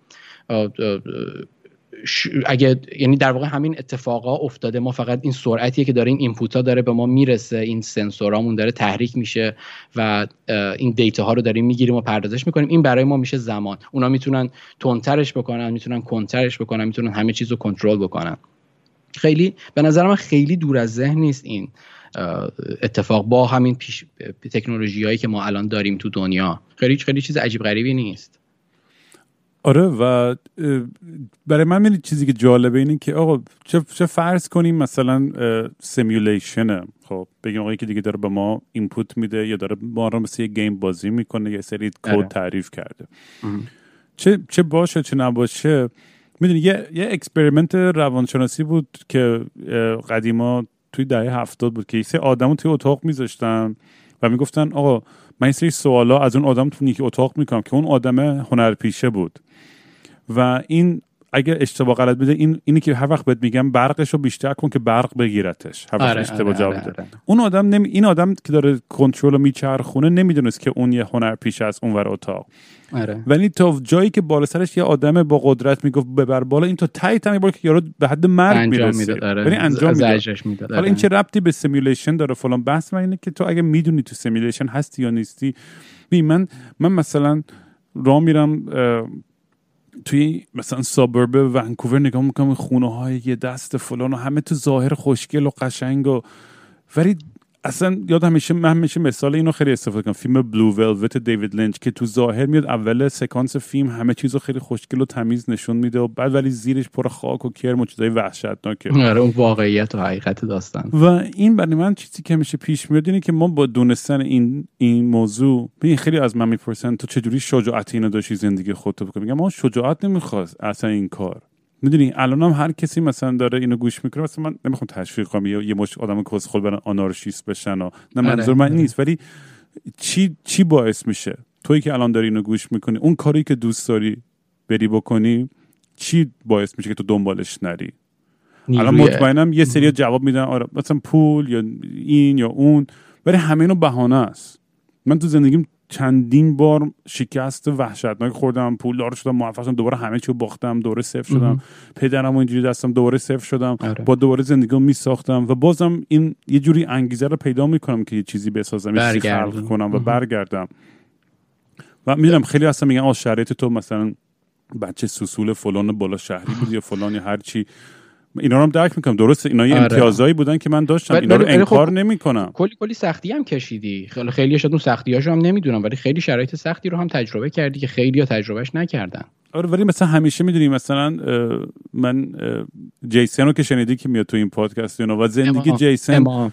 اگه یعنی در واقع همین اتفاقا افتاده ما فقط این سرعتیه که داره این اینپوت ها داره به ما می‌رسه این سنسورامون داره تحریک میشه و این دیتا ها رو داریم می‌گیریم و پردازش می‌کنیم. این برای ما میشه زمان. اونا می‌تونن تندترش بکنن می‌تونن کنترش بکنن می‌تونن همه چیز رو کنترل بکنن. خیلی به نظر من خیلی دور از ذهن نیست این اتفاق با همین پیش تکنولوژی هایی که ما الان داریم تو دنیا. خیلی خیلی چیز عجیب غریبی نیست. آره و برای من می‌دونی چیزی که جالبه اینه که آقا چه, چه فرض کنیم مثلا simulation ه خب بگیم آقا یکی دیگه داره به ما input میده یا داره ما رو مثل یه game بازی می‌کنه یه سری کد آره. تعریف کرده. چه چه باشه چه نباشه می‌دونی یه یه experiment روانشناسی بود که قدیما توی دهه هفتاد بود که یه سری آدمو توی اتاق میذاشتن و می‌گفتن آقا من یه سری سوالا از اون آدم تو نیکی اتاق می‌کنم که اون آدم هنرپیشه بود. و این اگر اشتباه غلط بده این اینی که هر وقت بهت میگم برقش رو بیشتر کن که برق بگیرتش. هر وقت آره، اشتباه آره، جواب آره، آره. اون آدم نمی... این آدم که داره کنترل رو میچرخونه نمی‌دونست که اون یه هنر پیش از اونور اتاق. آره. ولی تا جایی که بالا سرش یه آدم با قدرت می‌گفت ببر بالا این تا تایی تمی که یارو به حد مرگ می‌رسه ولی انجام میده حالا این چه ربطی به simulation داره فلان؟ بحث من اینه که تو اگه می‌دونی تو simulation هستی یا نیستی بی من من مثلا راه میرم توی مثلا suburb ونکوور نگاه می‌کنم خونه های یه دست فلان و همه تو ظاهر خوشگل و قشنگ و ولی اصلا یاد همیشه من همیشه مثال اینو خیلی استفاده کنم. فیلم Blue Velvet دیوید لینچ که تو ظاهر میاد اول سکانس فیلم همه چیزو خیلی خوشگل و تمیز نشون میده و بعد ولی زیرش پر خاک و کرم و چیزای وحشتناکه. آره اون واقعیت و حقیقت داستان. و این برای من چیزی که همیشه پیش میاد اینه که ما با دونستن این این موضوع ببین خیلی از من می‌پرسن تو چجوری شجاعت اینو داشتی زندگی خودت بکنی؟ میگم ما شجاعت نمی‌خواست اصلا این کار. می‌دونی الان هم هر کسی مثلا داره اینو گوش می‌کنه مثلا من نمی‌خوام تشویق کنم یه مش آدم کس برن آنارشیست بشن و نه آره، منظور من آره. نیست ولی چی چی باعث میشه؟ تویی که الان داری اینو گوش می‌کنی اون کاری که دوست داری بری بکنی چی باعث میشه که تو دنبالش نری؟ الان مطمئنم یه سری جواب میدن آره مثلا پول یا این یا اون ولی همه اینو بهانه است. من تو زندگیم چندین بار شکست وحشتناک خوردم پول دار شدم موفق شدم دوباره همه چیو باختم دوباره صفر شدم. پدرم اینجوری دستم دوباره صفر شدم. آره. با دوباره زندگی می ساختم و بازم این یه جوری انگیزه رو پیدا می‌کنم که یه چیزی بسازم یه چیزی خلق کنم و برگردم. و می‌دونم خیلی اصلا میگن آ شرایط تو مثلا بچه سوسول فلان بالا شهری بود یا فلان یا هر چی. اینا رو هم درک می‌کنم. درست اینا یه آره. امتیازایی بودن که من داشتم. اینا رو انکار خب نمی‌کنم. کلی کلی سختی هم کشیدی. خیلی خیلی شاید اون سختی هاشو هم نمی‌دونم ولی خیلی شرایط سختی رو هم تجربه کردی که خیلی ها تجربهش نکردن. آره ولی مثلا همیشه می‌دونی مثلا من جیسن رو که شنیدی که میاد تو این پادکست و زندگی جیسن امام.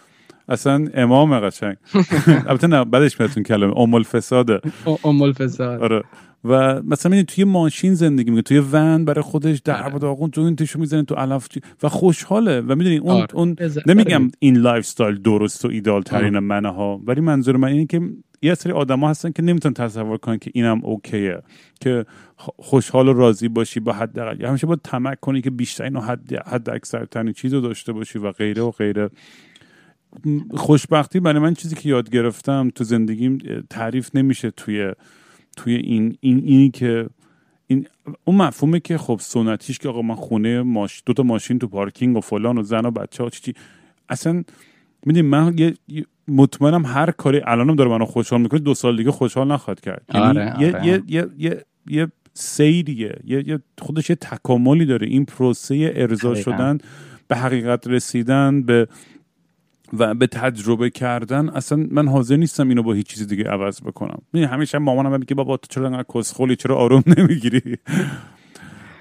اصلا امام قشنگ. (laughs) البته نه بعدش میادتون کلمه ام الفساده. ام الفساد. آره. و مثلا توی ماشین زندگی می‌کنه توی ون برای خودش در و داغون joint شو می‌زنه تو علف و خوشحاله. و می‌دونی اون, آره. اون نمیگم این lifestyle درست و ایده‌آل ترین منه ها ولی منظور من اینه که یه سری آدما هستن که نمی‌تونن تصور کنن که اینم okay ه که خوشحال و راضی باشی با حداقل. همیشه با تمک کنی که بیشترین و حد حد اکثرترین چیز رو داشته باشی و غیره و غیره. خوشبختی برای من چیزی که یاد گرفتم تو زندگیم تعریف نمیشه توی توی این این اینی که این اون مفهومه که خب سنتیش که آقا من خونه ماش دو تا ماشین تو پارکینگ و فلان و زن و بچه ها چی اصلا می‌دونی من یه مطمئنم هر کاری الانم داره منو خوشحال می‌کنه دو سال دیگه خوشحال نخواد کرد. یعنی آره، یه, آره. یه, یه, یه, یه سیریه یه, یه خودش یه تکاملی داره. این پروسه ارضا شدن به حقیقت رسیدن به و به تجربه کردن اصلا من حاضر نیستم اینو با هیچ چیزی دیگه عوض بکنم. می همیشه مامانم میگه بابا تو چرا انقدر کسخولی چرا آروم نمی‌گیری؟ (laughs)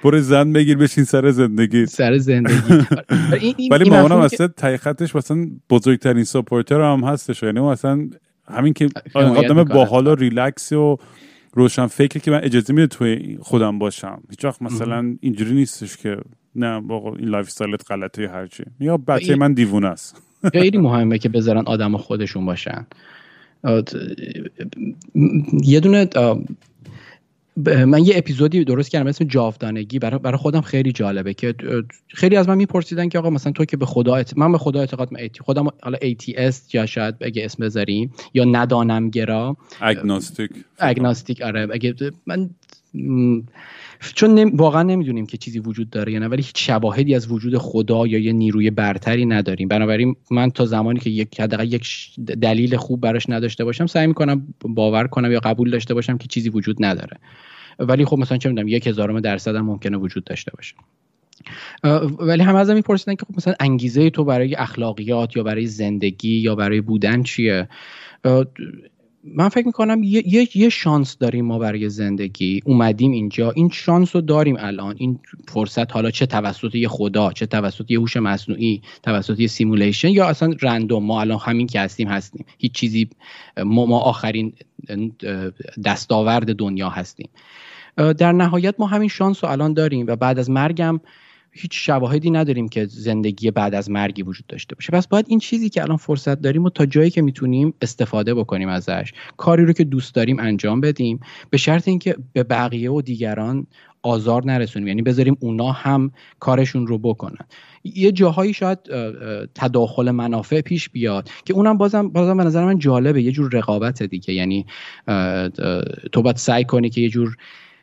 برو زن بگیر بشین سر زندگی سر زندگی. (laughs) ولی مامانم اصلا ته خطش مثلا بزرگترین supporter هم هستش. یعنی اصلا همین که آدم باحال و ریلکس و روشن فکری که من اجازه میده توی خودم باشم. هیچ وقت مثلا اینجوری نیستش که نه با این lifestyle ت غلطه هرچی. یا بچه من دیوونه است. خیلی مهمه که بذارن آدم خودشون باشن. یه دونه من یه اپیزودی درست کردم اسم جاودانگی. برای برای خودم خیلی جالبه که خیلی از من میپرسیدن که آقا مثلا تو که به خدا من به خدا اعتقاد خودم حالا atheist یا شاید اگه اسم بذاریم یا ندانم گرا اگناستیک اگناستیک آره. اگه من چون واقعا نمی‌دونیم که چیزی وجود داره یا نه ولی هیچ شواهدی از وجود خدا یا یه نیروی برتری نداریم. بنابراین من تا زمانی که یک حداقل یک دلیل خوب براش نداشته باشم سعی می‌کنم باور کنم یا قبول داشته باشم که چیزی وجود نداره. ولی خب مثلا چه می‌دونم یک هزارم درصد هم ممکنه وجود داشته باشه. ولی هم ازم میپرسیدن که خب مثلا انگیزه تو برای اخلاقیات یا برای زندگی یا برای بودن چیه؟ من فکر می‌کنم یه،, یه،, شانس داریم ما برای زندگی. اومدیم اینجا. این شانس رو داریم الان. این فرصت حالا چه توسط یه خدا چه توسط یه هوش مصنوعی توسط یه simulation یا اصلا random ما الان همین که هستیم هستیم. هیچ چیزی ما, ما آخرین دستاورد دنیا هستیم. در نهایت ما همین شانس رو الان داریم و بعد از مرگم هیچ شواهدی نداریم که زندگی بعد از مرگی وجود داشته باشه. پس باید این چیزی که الان فرصت داریم و تا جایی که می‌تونیم استفاده بکنیم ازش. کاری رو که دوست داریم انجام بدیم. به شرط اینکه به بقیه و دیگران آزار نرسونیم. یعنی بذاریم اونا هم کارشون رو بکنن. یه جاهایی شاید تداخل منافع پیش بیاد که اونم بازم بازم به نظر من جالبه. یه جور رقابت دیگه. یعنی تو باید سعی کنی که یه جور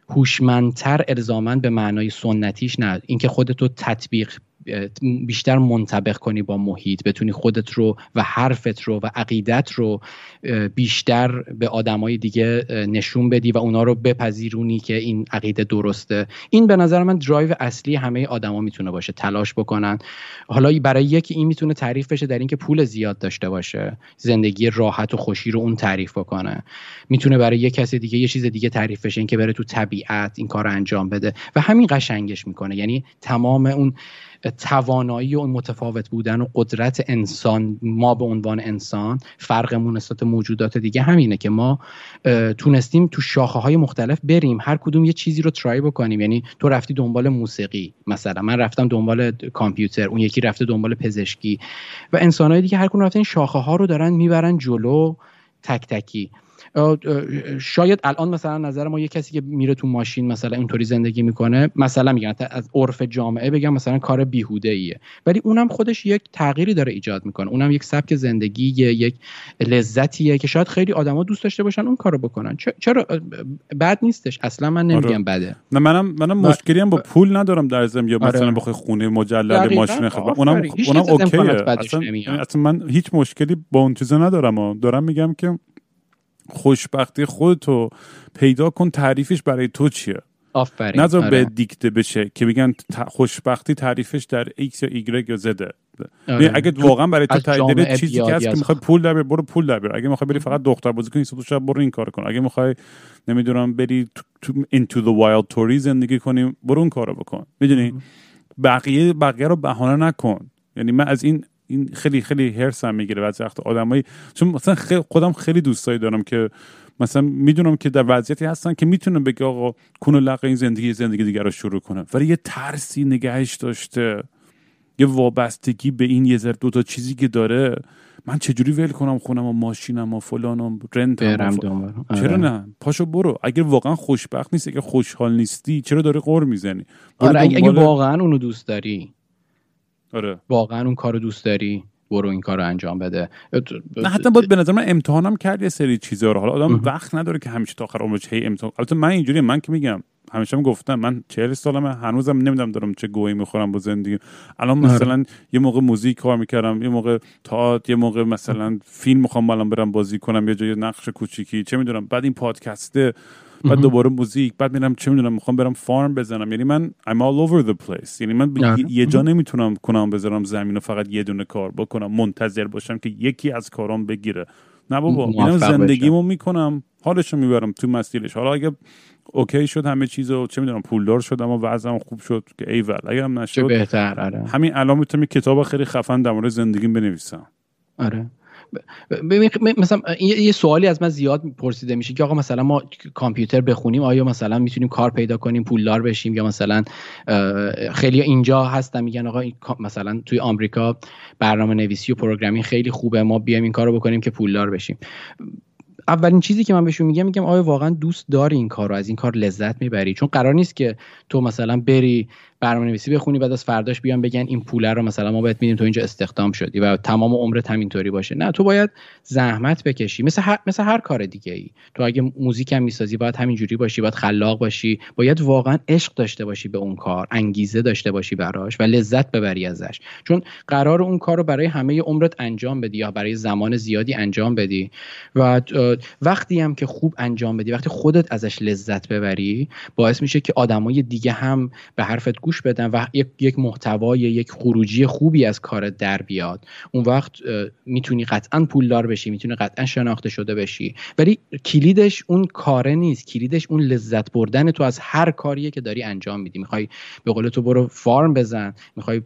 هوشمندتر الزامن به معنای سنتیش نه. اینکه خودتو تطبیق بیشتر منطبق کنی با محیط بتونی خودت رو و حرفت رو و عقیدت رو بیشتر به آدمای دیگه نشون بدی و اونا رو بپذیرونی که این عقیده درسته. این به نظر من درایو اصلی همه آدما می‌تونه باشه تلاش بکنن. حالا برای یکی این می‌تونه تعریف بشه در اینکه پول زیاد داشته باشه زندگی راحت و خوشی رو اون تعریف بکنه. می‌تونه برای یک کسی دیگه یه چیز دیگه تعریف بشه اینکه بره تو طبیعت این کار رو انجام بده. و همین قشنگش می‌کنه. یعنی تمام اون توانایی و متفاوت بودن و قدرت انسان ما به عنوان انسان فرقمون نسبت موجودات دیگه همینه که ما تونستیم تو شاخه های مختلف بریم هر کدوم یه چیزی رو ترای بکنیم. یعنی تو رفتی دنبال موسیقی مثلا. من رفتم دنبال کامپیوتر اون یکی رفته دنبال پزشکی. و انسانهای دیگه هر کدوم رفتن شاخه ها رو دارن می‌برن جلو تک تکی. شاید الان مثلا نظر ما یه کسی که میره تو ماشین مثلا اینطوری زندگی می‌کنه مثلا میگن از عرف جامعه بگم مثلا کار بیهوده ایه ولی اونم خودش یک تغییری داره ایجاد می‌کنه. اونم یک سبک زندگی یک لذتیه که شاید خیلی آدما دوست داشته باشن اون کارو بکنن. چرا؟ بد نیستش. اصلا من نمیگم آره. بده. نه منم منم مشکلی هم با پول ندارم در زم یا مثلا آره. بخوای خونه مجلل ماشین خب اونم اونم اوکیه. اصلا, اصلا من هیچ مشکلی با اون چیزا ندارم. دارم میگم که خوشبختی خودتو پیدا کن تعریفش برای تو چیه؟ آفرین. نظر آره. به دیکته بشه که بگن خوشبختی تعریفش در X یا Y یا زده آره. اگه واقعا برای تو تعریف چیزی که هست که می‌خوای پول در برو پول در بیار. اگه می‌خوای بری فقط دختر بازی کنی صبح شب برو این کار کن. اگه می‌خوای نمی‌دونم بری تو into the wild توری زندگی کنی برو اون کارو بکن. می‌دونی؟ بقیه بقیه رو بهانه نکن. یعنی من از این این خیلی خیلی هرسم می‌گیره بعضی وقت آدمایی. چون مثلا خیلی خودم خیلی دوستایی دارم که مثلا می‌دونم که در وضعیتی هستن که می‌تونن بگه آقا کن و این زندگی زندگی دیگر رو شروع کنه. ولی یه ترسی نگهش داشته. یه وابستگی به این یه ذره دوتا چیزی که داره. من چجوری ول کنم خونم و ماشینم و فلانم رنت برم آره. چرا نه؟ پاشو برو. اگر واقعا خوشبخت نیستی اگر خوشحال نیستی چرا داره قور می‌زنی؟ آره اگه واقعا اونو دوست داری. آره. واقعا اون کارو دوست داری؟ برو این کار رو انجام بده. نه حتی باید به نظر من امتحانم کرد یه سری چیزا رو. حالا آدم وقت نداره که همیشه تا آخر عمرش هی امتحان البته من اینجوری من که میگم همیشه هم گفتم من چهل سالمه هنوزم نمی‌دونم دارم چه گویی می‌خورم با زندگی الان آره. مثلا یه موقع موزیک کار می‌کردم یه موقع تئاتر یه موقع مثلا فیلم می‌خوام الان برم بازی کنم یه جای نقش کوچیکی چه می‌دونم. بعد این پادکسته بعد دوباره موزیک بعد میرم چه می‌دونم می‌خوام برم فارم بزنم. یعنی من I'm all over the place. یعنی من آره. یه جا نمی‌تونم کنم بذارم زمین و فقط یه دونه کار بکنم منتظر باشم که یکی از کارام بگیره. نه بابا میرم زندگیمو می‌کنم. حالشو می‌برم تو مسیرش. حالا اگه okay شد همه چیز و چه می‌دونم پولدار شدم و وضعم خوب شد که ایول اگه هم نشد بهتر آره. همین الان می‌تونم کتاب خیلی خفن در مورد زندگیم بنویسم. آره. مثلا یه سوالی از من زیاد پرسیده میشه که آقا مثلا ما کامپیوتر بخونیم آیا مثلا می‌تونیم کار پیدا کنیم پولدار بشیم یا مثلا خیلی اینجا هستن میگن آقا مثلا توی آمریکا برنامه نویسی و programming خیلی خوبه ما بیایم این کارو بکنیم که پولدار بشیم. اولین چیزی که من بهشون میگم میگم آیا واقعا دوست داری این کار رو از این کار لذت می‌بری؟ چون قرار نیست که تو مثلا بری برنامه نویسی بخونی بعد از فرداش بیان بگن این پوله رو مثلا ما بهت میدیم تو اینجا استخدام شدی و تمام عمرت همینطوری باشه. نه تو باید زحمت بکشی. مثل هر, مثل هر کار دیگه ای تو اگه موزیک هم می‌سازی باید همینجوری باشی باید خلاق باشی. باید واقعا عشق داشته باشی به اون کار انگیزه داشته باشی براش و لذت ببری ازش. چون قرار اون کار رو برای همه عمرت انجام بدی یا برای زمان زیادی انجام بدی. و وقتی هم که خوب انجام بدی وقتی خودت ازش لذت ببری باعث میشه که آدمای دیگه هم به حرفت گوش بدن و یک, یک محتوای یک خروجی خوبی از کار در بیاد. اون وقت می‌تونی قطعا پولدار بشی می‌تونی قطعا شناخته شده بشی. ولی کلیدش اون کاره نیست. کلیدش اون لذت بردن تو از هر کاریه که داری انجام میدی. می‌خوای به قول تو برو فارم بزن می‌خوای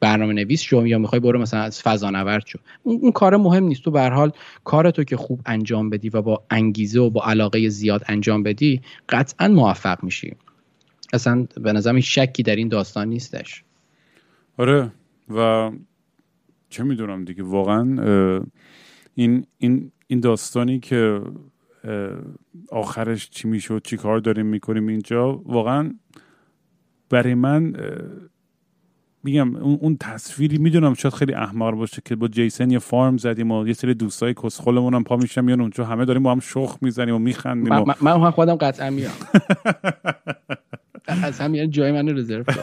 برنامه نویس شو یا می‌خوای برو مثلا از فضانورد شو. اون, اون کار مهم نیست. تو به حال کار تو که خوب انجام بدی و با انگیزه و با علاقه زیاد انجام بدی قطعا موفق میشی. اصلا به نظرم این شکی در این داستان نیستش. آره و چه می‌دونم دیگه واقعا این این این داستانی که آخرش چی می‌شد چی کار داریم می‌کنیم اینجا واقعا برای من میگم اون تصویری می‌دونم شاید خیلی احمق باشه که با جیسن یه فارم زدیم و یه سری دوستای کسخلمون هم پا میشم میان اونجا همه داریم با هم شخ می‌زنیم و میخندیم من, من هم خودم قطعا میام (laughs) از هم یعنی جای من رزرو (laughs)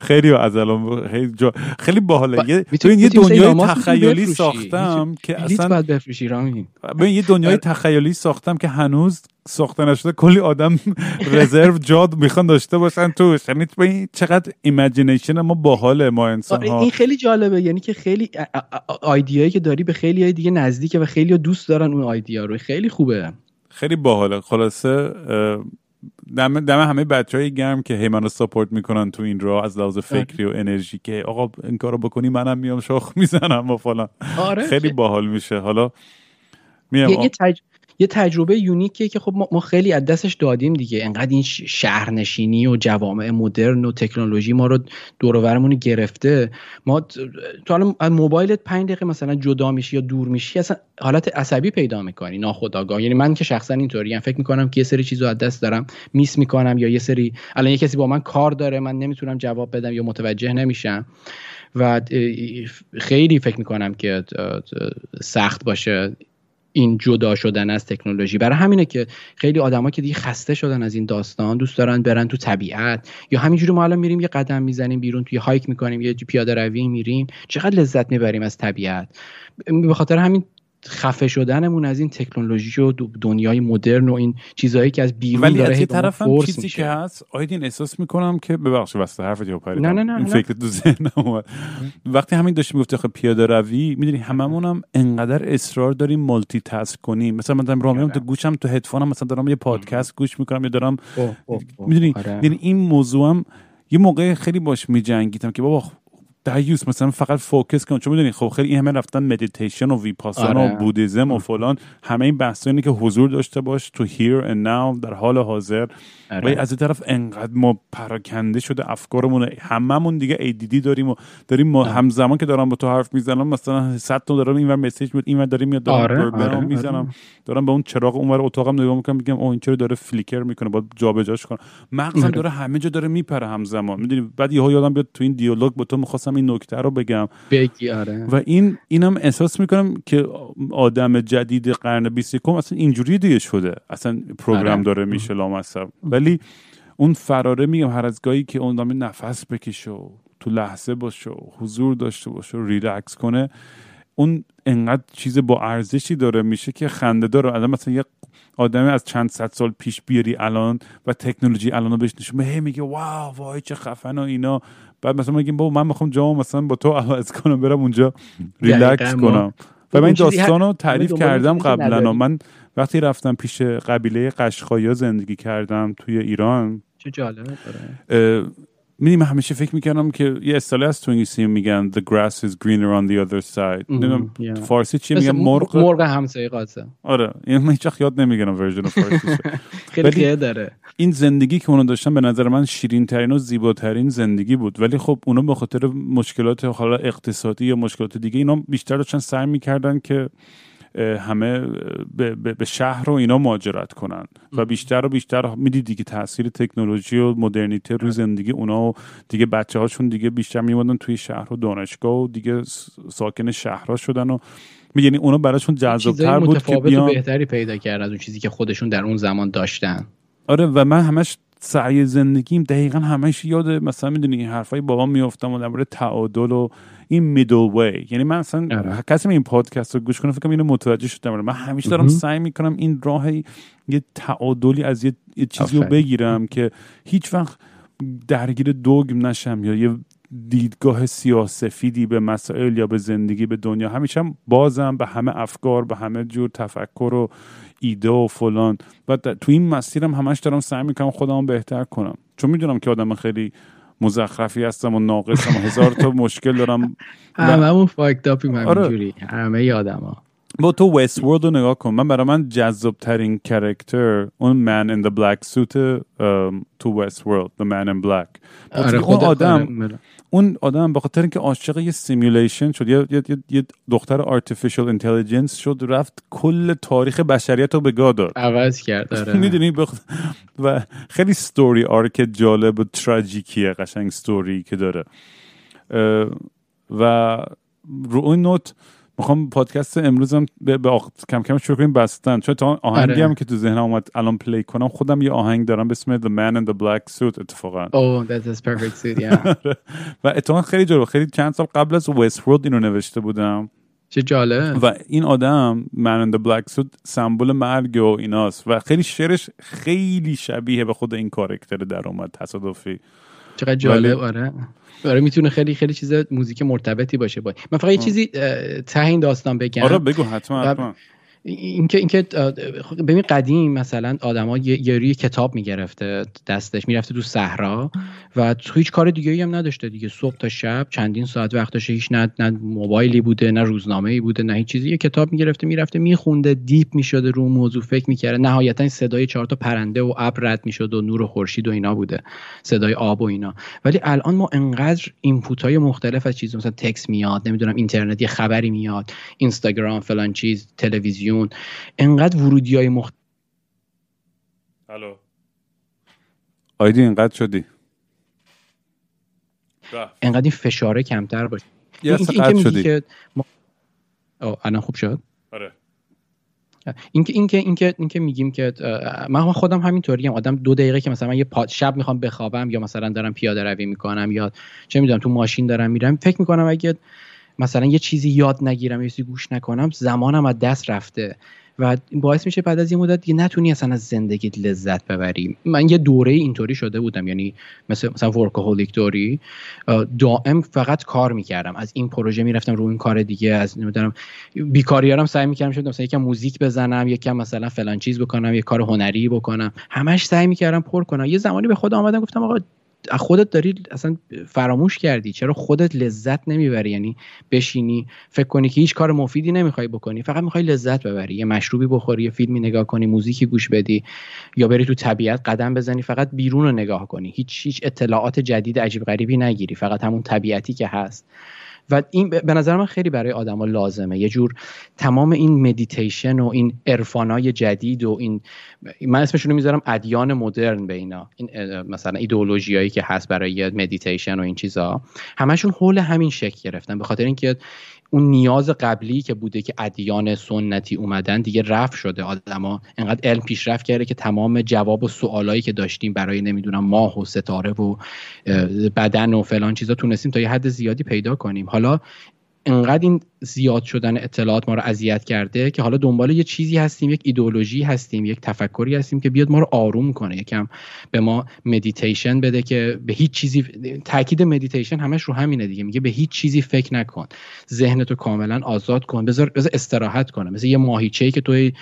خیلی از الان خیلی, جا... خیلی باحاله. یه یه دنیای تخیلی ساختم که اصلا باید بفروشی رامین. یه دنیای تخیلی ساختم که هنوز ساخته نشده کلی آدم (laughs) رزرو جاد می‌خوان داشته باشن تو. یعنی چقدر imagination ما باحاله ما انسان ها این خیلی جالبه. یعنی که خیلی آیدیایی که داری به خیلی های دیگه نزدیکه و خیلی دوست دارن اون آیدیا رو. خیلی خوبه. خیلی باحاله. خلاصه دم, دم همه بچه های گرم که هی منو ساپورت می‌کنن تو این راه از لحاظ فکری و انرژی که آقا این کارو بکنی منم میام شاخ می‌زنم و فلان. آره خیلی باحال میشه. حالا میام. یه, یه تجربه یونیکیه که خب ما خیلی از دستش دادیم دیگه. انقدر این شهرنشینی و جوامع مدرن و تکنولوژی ما رو دور گرفته. ما تو حالا موبایلت 5 دقیقه مثلا جدا میشی یا دور میشی اصلا حالت عصبی پیدا می‌کنی ناخودآگاه. یعنی من که شخصا اینطوری فکر می‌کنم که یه سری چیزو از دست دارم میس می‌کنم یا یه سری الان یه کسی با من کار داره من نمی‌تونم جواب بدم یا متوجه نمیشم. و خیلی فکر می‌کنم که سخت باشه. این جدا شدن از تکنولوژی. برای همینه که خیلی آدما که دیگه خسته شدن از این داستان دوست دارن برن تو طبیعت. یا همینجوری ما الان میریم یه قدم می‌زنیم بیرون توی هایک می‌کنیم یه پیاده روی میریم. چقدر لذت می‌بریم از طبیعت. به خاطر همین خفه شدنمون از این تکنولوژی و دنیای مدرن و این چیزهایی که از بیرون ولی داره از یه طرف هم چیزی که هست آیدین احساس می‌کنم که ببخشید واسه حرفت یا نه نه نه این فکر تو ذهنم وقتی همین داشتیم گفته خب پیاده روی می‌دونی هممون هم انقدر اصرار داریم مالتی تاسک کنیم. مثلا من دارم تو گوشم تو هدفونم مثلا دارم یه پادکست گوش می‌کنم یا دارم می‌دونی؟ آره. یعنی این موضوعم یه موقع خیلی باش میجنگیدم که بابا دیوس مثلا فقط focus کن. چون می‌دونی خب خیلی این همه رفتن مدیتیشن و ویپاسانا آره. و بودیزم و فلان. همه این بحث اینه که حضور داشته باش تو here and now در حال حاضر. آره. از این طرف انقدر ما پراکنده شده افکارمون. هممون دیگه ADD داریم و داریم ما همزمان که دارم با تو حرف می‌زنم مثلا 100 تا دارم اینور message میاد اینور داریم میاد دارم آره، آره، می‌زنم. آره. دارم به اون چراغ اونور اتاقم نگاه می‌کنم میگم اوه این چرا داره flicker می‌کنه باید جابجاش کنم. مغزم آره. داره همه جا داره میپره همزمان. می‌دونی؟ بعد یهو یادم بیاد تو این دیالوگ با تو می‌خواستم این نکته رو بگم. بگی آره. و این اینم احساس می‌کنم که آدم جدید قرن 21 اصلا اینجوری دیگه شده. اصلا program آره. داره میشه لامصب. ولی اون فراره میگم هر از گاهی که اون آدم نفس بکشه و تو لحظه باشه و حضور داشته باشه و ریلکس کنه اون انقدر چیز با ارزشی داره میشه که خنده داره. الان مثلا یه آدمی از چند صد سال پیش بیاری الان و تکنولوژی الان رو بهش نشون هی میگه واو وای چه خفن و اینا. بعد مثلا میگیم بابا من می‌خوام جامو مثلا با تو عوض کنم برم اونجا ریلکس کنم. و من این داستان رو تعریف کردم قبلا. من وقتی رفتم پیش قبیله قشقایا زندگی کردم توی ایران چه جالبه داره میدیم همیشه فکر می‌کردم که یه اصطلاح از تو انگلیسی میگن the grass is greener on the other side. نمی‌دونم yeah. تو فارسی چی میگن؟ مرغ مرغ همسایه قاطع آره. این من هیچ یاد نمی‌گیرم ورژن فارسی خیلی داره. این زندگی که اونا داشتن به نظر من شیرین ترین و زیباترین زندگی بود. ولی خب اونا به خاطر مشکلات حالا اقتصادی یا مشکلات دیگه اینا بیشتر داشتن سعی می‌کردن که همه به, شهر و اینا مهاجرت کنن و بیشتر و بیشتر می‌دیدی که تاثیر تکنولوژی و مدرنیته روی زندگی اونا و دیگه بچه هاشون دیگه بیشتر میمادن توی شهر و دانشگاه و دیگه ساکن شهرها شدن و یعنی اونا براشون جذابتر بود که بیان. بهتری پیدا کرد از اون چیزی که خودشون در اون زمان داشتن. آره و من همش سعی زندگیم دقیقا همش یاد مثلا می‌دونی این حرفای بابام میافتم و در مورد تعادل و این میدل وی یعنی من اصلا آره. کسی این پادکست رو گوش کنه فکر کنم اینو متوجه شدم من همیشه دارم. سعی می‌کنم این راه یه تعادلی از یه, یه چیزی رو. بگیرم که هیچ وقت درگیر دگم نشم یا یه دیدگاه سیاه سفیدی به مسائل یا به زندگی به دنیا همیشه هم بازم به همه افکار به همه جور تفکر و ایده و فلان. و تو این مسیرم همش دارم سعی می‌کنم خودم بهتر کنم. چون می‌دونم که آدم خیلی مزخرفی هستم و ناقصم و هزار تا مشکل دارم. و- (laughs) هممون fucked up یم آره. همینجوری. همه آدما. با تو Westworld رو نگاه کن. من برای من جذاب ترین character اون من in the black suit ام، تو Westworld the man in black. آره اون آدم اون آدم به خاطر اینکه عاشق یه simulation شد یه, یه, یه, دختر artificial intelligence شد رفت کل تاریخ بشریت رو به گا داد. عوض کرد آره. (laughs) می‌دونی؟ بخ... و خیلی story arc جالب و tragic یه قشنگ ستوری که داره. و رو اون note می‌خوام پادکست امروزم به, به آخ... کم کم شروع کنیم بستن. چون تا آهنگی آره. هم که تو ذهنم اومد الان play کنم خودم یه آهنگ دارم به اسم The Man in the Black Suit اتفاقا. Oh, that's perfect suit, yeah. (laughs) و اتفاقا خیلی جالب. خیلی چند سال قبل از وست ورلد اینو نوشته بودم. چه جالب. و این آدم من the black suit سمبل مرگ و ایناست. و خیلی شعرش خیلی شبیه به خود این کارکتر در اومد تصادفی. چقدر جالب آره. آره می‌تونه خیلی خیلی چیز موزیک مرتبطی باشه. با من فقط یه چیزی ته این داستان بگم. آره بگو حتما حتما. اینکه اینکه ببین قدیم مثلا آدما یه روی کتاب می‌گرفته دستش می‌رفته تو صحرا و هیچ کار دیگه هم نداشته دیگه. صبح تا شب چندین ساعت وقت داشته هیچ نه نه موبایلی بوده نه روزنامه ای بوده نه هیچ چیزی. یه کتاب می‌گرفته می‌رفته میخونده deep می‌شده رو موضوع فکر می‌کرده. نهایتا صدای چهار تا پرنده و ابر رد می‌شد و نور و خورشید و اینا بوده. صدای آب و اینا. ولی الان ما انقدر input های مختلف از چیز مثلا تکس میاد نمی‌دونم اینترنت یه خبری میاد اینستاگرام فلان چیز تلویزیون انقدر ورودی های الو. آیدی اینقدر شدی. رفت. انقدر این فشاره کمتر باشه. یه این- شدی. که ما... الان خوب شد؟ آره. اینکه اینکه اینکه اینکه میگیم که من خودم همینطوریم. آدم دو دقیقه که مثلا من یه پاد شب می‌خوام بخوابم یا مثلا دارم پیاده روی می‌کنم یا چه می‌دونم تو ماشین دارم میرم فکر می‌کنم اگه مثلا یه چیزی یاد نگیرم یه چیزی گوش نکنم زمانم از دست رفته. و باعث میشه بعد از یه مدت دیگه نتونی اصلا از زندگیت لذت ببری. من یه دوره اینطوری شده بودم یعنی مثل مثلا ورکوهولیک دوری. دائم فقط کار می‌کردم. از این پروژه می‌رفتم رو این کار دیگه از نمی‌دونم بیکاریارم سعی می‌کردم شد مثلا یکم موزیک بزنم یکم مثلا فلان چیز بکنم یه کار هنری بکنم. همش سعی می‌کردم پر کنم. یه زمانی به خودم آمدم گفتم آقا خودت داری اصلا فراموش کردی؟ چرا خودت لذت نمی‌بری؟ یعنی بشینی فکر کنی که هیچ کار مفیدی نمی‌خوای بکنی فقط می‌خوای لذت ببری. یه مشروبی بخوری یه فیلمی نگاه کنی موزیکی گوش بدی یا بری تو طبیعت قدم بزنی فقط بیرون رو نگاه کنی. هیچ هیچ اطلاعات جدید عجیب غریبی نگیری. فقط همون طبیعتی که هست. و این به نظر من خیلی برای آدما لازمه. یه جور تمام این مدیتیشن و این عرفانای جدید و این من اسمشون می‌ذارم ادیان مدرن به اینا. این مثلا ایدئولوژیایی که هست برای مدیتیشن و این چیزا. همشون حول همین شکل گرفتن. به خاطر اینکه اون نیاز قبلی که بوده که ادیان سنتی اومدن دیگه رفت شده. آدما انقدر علم پیشرفت کرده که تمام جواب و سوالایی که داشتیم برای نمی‌دونم ماه و ستاره و بدن و فلان چیزا تونستیم تا یه حد زیادی پیدا کنیم. حالا انقدر این زیاد شدن اطلاعات ما رو اذیت کرده که حالا دنبال یه چیزی هستیم یک ایدولوژی هستیم یک تفکری هستیم که بیاد ما رو آروم کنه. یکم به ما مدیتیشن بده که به هیچ چیزی تاکید مدیتیشن همش رو همینه دیگه. میگه به هیچ چیزی فکر نکن. ذهنتو کاملا آزاد کن. بذار بذار استراحت کنه. مثل یه ماهیچه‌ای که توی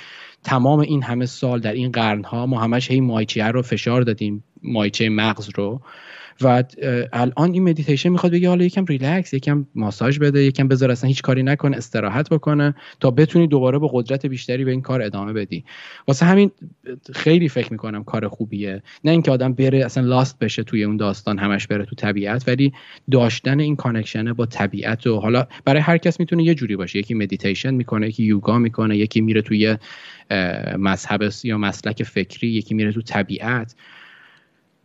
تمام این همه سال در این قرنها ما همش هی ماهیچه رو فشار دادیم. ماهیچه مغز رو. و الان این مدیتیشن می‌خواد بگه حالا یکم ریلکس یکم ماساژ بده یکم بذار اصلا هیچ کاری نکنه استراحت بکنه تا بتونی دوباره با قدرت بیشتری به این کار ادامه بدی. واسه همین خیلی فکر می‌کنم کار خوبیه. نه اینکه آدم بره اصلا lost بشه توی اون داستان همش بره تو طبیعت ولی داشتن این connection با طبیعت و حالا برای هر کس می‌تونه یه جوری باشه. یکی مدیتیشن می‌کنه یکی یوگا می‌کنه یکی میره توی مذهب یا مسلک فکری یکی میره تو طبیعت.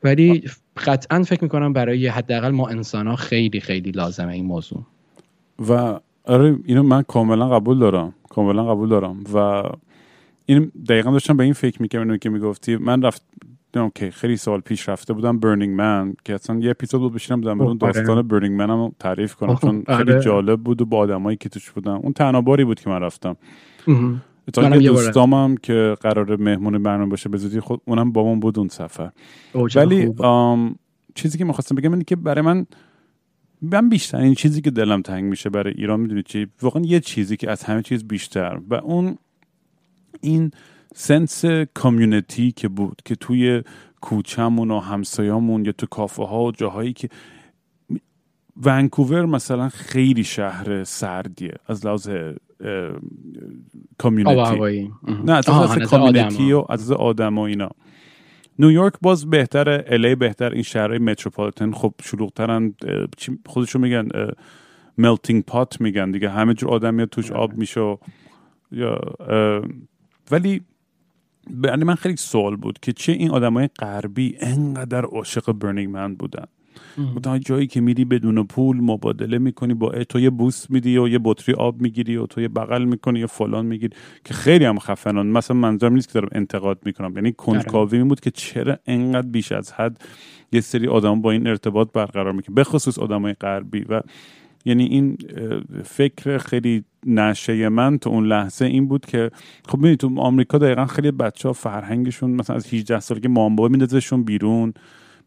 ولی قطعا فکر می‌کنم برای حداقل ما انسان ها خیلی خیلی لازمه این موضوع. و آره اینو من کاملا قبول دارم. کاملا قبول دارم. و این دقیقا داشتم به این فکر می‌کنم که می‌گفتی. من رفت اوکی خیلی سال پیش رفته بودم برنینگ من که اصلا یه اپیزود بود بشینم بودم اون آره. داستان برنینگ من هم تعریف کنم. چون خیلی آره. جالب بود و با آدمایی که توش بودن اون تناباری بود که من رفتم. تا دوستامم که قرار مهمون برنامه باشه به زودی خود اونم با من بود اون سفر. ولی چیزی که می‌خواستم بگم اینه که برای من من بیشتر این چیزی که دلم تنگ میشه برای ایران می‌دونید چی؟ واقعا یه چیزی که از همه چیز بیشتر. و اون این سنس کامیونیتی که بود که توی کوچمون و همسایامون یا تو کافه ها و جاهایی که ونکوور مثلا خیلی شهر سردیه از لحاظ کامیونیتی نه از کامیونیتی و از آدم و اینا. نیویورک باز بهتره الی بهتر این شهرهای متروپولیتن خب شلوغترن خودشو میگن ملتینگ پات میگن دیگه. همه جور آدم توش آب میشه یا ولی برای من خیلی سوال بود که چه این آدمای غربی انقدر عاشق برنینگ من بودن؟ تا جایی که میری بدون پول مبادله می‌کنی با تو یه بوس میدی و یه بطری آب می‌گیری و تو یه بغل می‌کنی یا فلان می‌گیری که خیلی هم خفنان مثلا منظورم نیست که دارم انتقاد می‌کنم. یعنی کنجکاوی می بود که چرا انقدر بیش از حد یه سری آدم با این ارتباط برقرار می‌کنه به خصوص آدمای غربی. و یعنی این فکر خیلی نشه من تو اون لحظه این بود که خب ببینید تو آمریکا دقیقا خیلی بچه ها فرهنگشون مثلا از 18 سالگی مامبا میندازشون بیرون.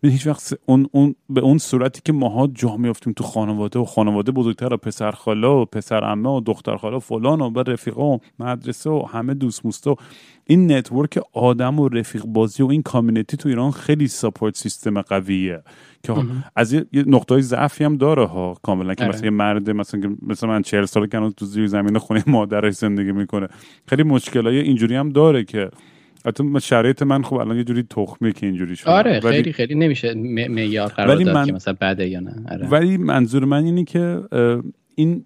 هیچ وقت اون, اون به اون صورتی که ماها جا میافتیم تو خانواده و خانواده بزرگتر و پسر خاله و پسر عمه و دختر خاله و فلان و رفیقا و مدرسه و همه دوست موسته این network آدم و رفیق بازی و این community تو ایران خیلی support system قویه که از یه نقطه ضعفی هم داره ها کاملا که آره. مثلا یه مرد مثلا مثلا من 40 سال کنم تو زیر زمین خونه مادرش زندگی می‌کنه خیلی مشکلای اینجوری هم داره که حتی شرایط من خب الان یه جوری تخمه که اینجوری شده آره ولی... خیلی خیلی نمیشه معیار قرار داد من... که مثلا بده یا نه آره. ولی منظور من اینه که این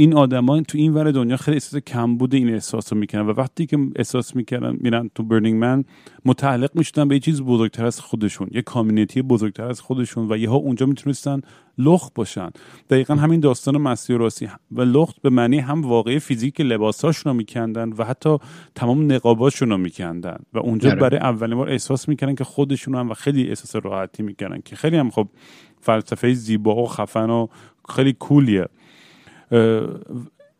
این آدما تو این ور دنیا خیلی احساس کم بوده این احساس رو می‌کنن و وقتی که احساس می‌کنن میرن تو برنینگ من متعلق می‌شدن به یه چیز بزرگتر از خودشون یه کامیونیتی بزرگتر از خودشون و یهها اونجا می‌تونستن لخت باشن دقیقا همین داستان مسیح راسی و لخت به معنی هم واقعی فیزیک لباساشون رو میکندن و حتی تمام نقاباشون رو میکندن و اونجا آره. برای اولین بار احساس می‌کنن که خودشون هم و خیلی احساس راحتی می‌کنن که خیلی هم خب فلسفه زیبا و خفن و خیلی کولیه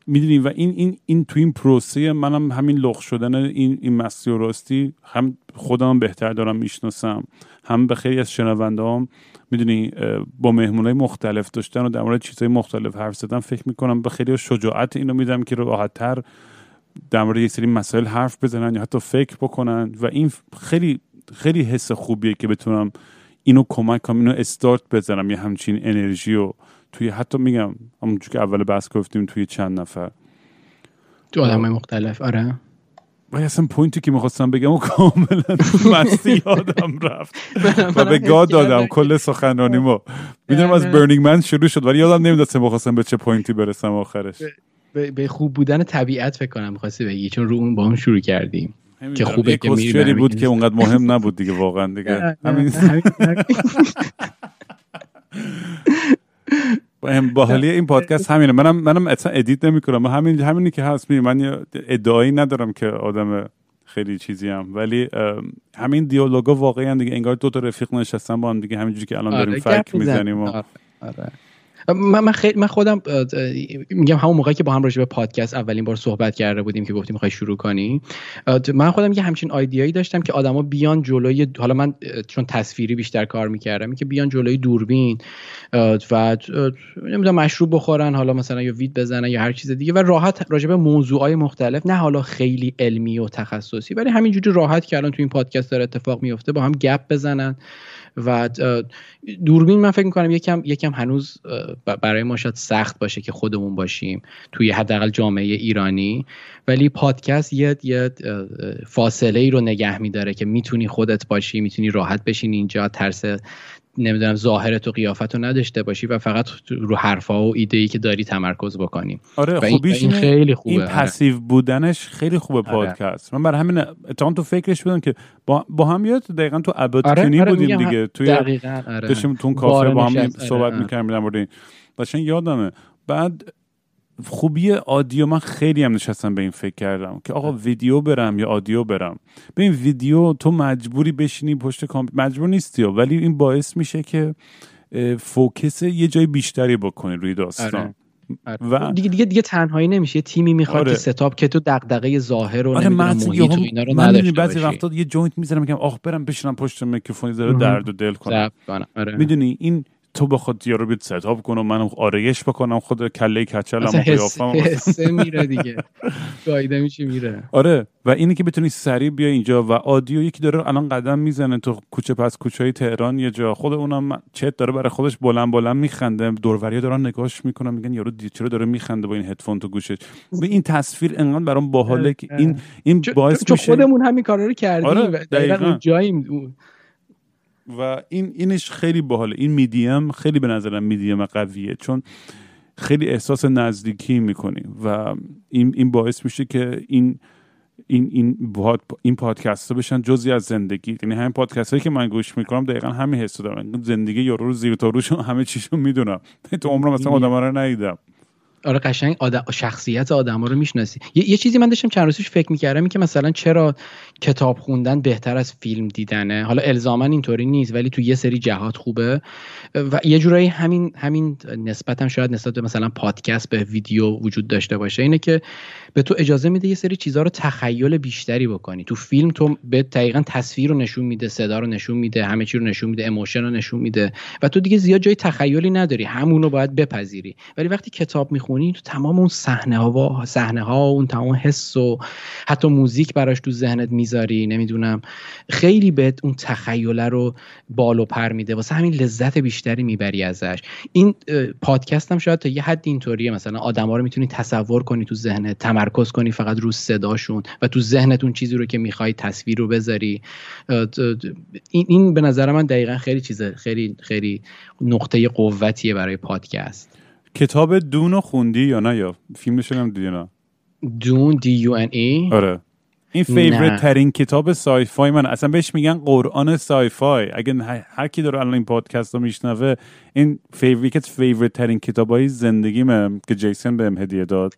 می‌دونی و این این این تو این پروسه منم همین لغ شدن این این مسیح راستی هم خودم بهتر دارم می‌شناسم هم به خیلی از شنونده هم می‌دونی با های مختلف داشتن و در مورد چیزهای مختلف حرف زدن فکر می‌کنم به خیلی شجاعت اینو میدم که راحتتر در مورد یه سری مسائل حرف بزنن یا حتی فکر بکنن و این خیلی خیلی حس خوبیه که بتونم اینو کمک کنم اینو استارت بزنم یه همچین انرژی و توی حتی میگم همونجور که اول بحث گفتیم توی چند نفر. تو آدم مختلف آره. و اصلا point ی که می‌خواستم بگم و کاملا (laughs) مستی یادم رفت. (laughs) و به گا دادم کل سخنرانی ما می‌دونم از Burning Man شروع شد ولی یادم نمی‌دونستم بخواستم به چه point ی برسم آخرش. به خوب بودن طبیعت فکر کنم می‌خواستی بگی چون رو اون با هم شروع کردیم. که خوبه که میری بود که اونقدر مهم نبود دیگه واقعا (laughs) دیگه. همین باحالی این پادکست همینه. منم منم اصلا edit نمی‌کنم. همین همینی که هست می من ادعایی ندارم که آدم خیلی چیزی هم ولی همین دیالوگا واقعا دیگه. انگار دو تا رفیق نشستن با هم دیگه. همینجوری که الان داریم آره، فکر می‌زنیم و آره. آره. من من, خیلی من خودم میگم همون موقعی که با هم راجع به پادکست اولین بار صحبت کرده بودیم که گفتیم می‌خوای شروع کنی. من خودم یه همچین آیدیایی داشتم که آدما بیان جلوی حالا من چون تصویری بیشتر کار می‌کردم که بیان جلوی دوربین و نمی‌دونم مشروب بخورن حالا مثلا یا وید بزنن یا هر چیز دیگه و راحت راجع به موضوعات مختلف نه حالا خیلی علمی و تخصصی ولی همینجوری راحت که الان تو این پادکست داره اتفاق میفته با هم گپ بزنن. و دوربین من فکر می‌کنم یکم یکم هنوز برای ما شاید سخت باشه که خودمون باشیم توی حداقل جامعه ایرانی. ولی پادکست یه یه فاصله ای رو نگه میداره که می‌تونی خودت باشی می‌تونی راحت بشین اینجا ترس نمی‌دونم ظاهرت و قیافت رو نداشته باشی و فقط رو حرفا و ایده ای که داری تمرکز بکنی. آره خوبیش این خیلی خوبه. این پسیو بودنش خیلی خوبه آره. پادکست. من برای همین اتفاقا تو فکرش بودم که با, با هم یاد دقیقا تو ابد آره, آره بودیم دیگه. توی دقیقا آره. داشتیم تو کافه با هم صحبت آره. می‌کردیم داشتن یادمه. بعد خوبی آدیو من خیلی هم نشستم به این فکر کردم که آقا ویدیو برم یا آدیو برم به این ویدیو تو مجبوری بشینی پشت کامپیوتر مجبور نیستی ولی این باعث میشه که فوکس یه جای بیشتری بکنی روی داستان آره. آره. و دیگه دیگه دیگه تنهایی نمیشه تیمی می‌خواد آره. که ستاپ که تو دغدغه ظاهر رو آره محیط و اینا رو نداشته بعضی وقتا یه joint می‌ذارم میگم آخ برم بشینم پشت میکروفون داره درد و دل کنم آره. می‌دونی این تو بخواد یارو بیاد setup کنم من آرایش بکنم خود کله کچل هم قیافم حسه میره دیگه. (laughs) گاییده میشه میره؟ آره و اینی که بتونی سریع بیا اینجا و audio یکی داره الان قدم می‌زنه تو کوچه پس کوچه های تهران یه جا. خود اونم چت داره برای خودش بلند بلند میخنده. دوروریا دارن نگاهش می‌کنن میگن یارو چرا داره میخنده با این هدفون تو گوشش؟ به این تصویر انقدر برام باحاله که این این باعث میشه خودمون همین کارا رو کردیم آره دقیقاً جاییم و این اینش خیلی باحاله. این میدیم خیلی به نظرم میدیم قویه چون خیلی احساس نزدیکی می‌کنی و این, این باعث میشه که این این این این پادکست ها بشن جزی از زندگی. یعنی همین پادکست هایی که من گوش می‌کنم دقیقا همین حس دارم زندگی یارو رو زیر تا روش همه چیشو می‌دونم. تو عمرم مثلا آدم رو ندیدم. آره قشنگ آدم شخصیت آدم ها رو می‌شناسی. یه،, یه چیزی من داشتم چند روزش فکر می‌کردم که مثلا چرا کتاب خوندن بهتر از فیلم دیدنه. حالا الزاما اینطوری نیست ولی تو یه سری جهات خوبه. و یه جورایی همین همین نسبت هم شاید نسبت به مثلا پادکست به ویدیو وجود داشته باشه. اینه که به تو اجازه میده یه سری چیزها رو تخیل بیشتری بکنی. تو فیلم تو به دقیقا تصویر رو نشون میده صدا رو نشون میده همه چی رو نشون میده اموشن رو نشون میده. و تو دیگه زیاد جای تخیلی نداری. همون رو باید بپذیری. ولی وقتی کتاب می‌خونی تو تمام اون صحنه ها و صحنه ها اون تمام حس و حتی موزیک براش تو ذهنت می‌ذاری نمی‌دونم. خیلی بهت اون تخیله رو بالو پر میده واسه همین لذت بیشتری می‌بری ازش. این پادکست هم شاید تا یه حد اینطوریه مثلا آدما رو می‌تونی تصور کنی تو ذهنت تمرکز کنی فقط رو صداشون و تو ذهنتون چیزی رو که می‌خوای تصویر رو بذاری. این, این به نظر من دقیقا خیلی چیزه خیلی خیلی نقطه قوتیه برای پادکست. کتاب Dune رو خوندی یا نه؟ یا فیلمش هم دیدی نه؟ Dune D U N E. آره. این favorite ترین کتاب sci-fi من اصلا بهش میگن قرآن sci-fi. اگه هر کی داره الان این پادکست رو میشنوه این favorite favorite ترین کتاب های زندگیمه که جیسن بهم هدیه داد.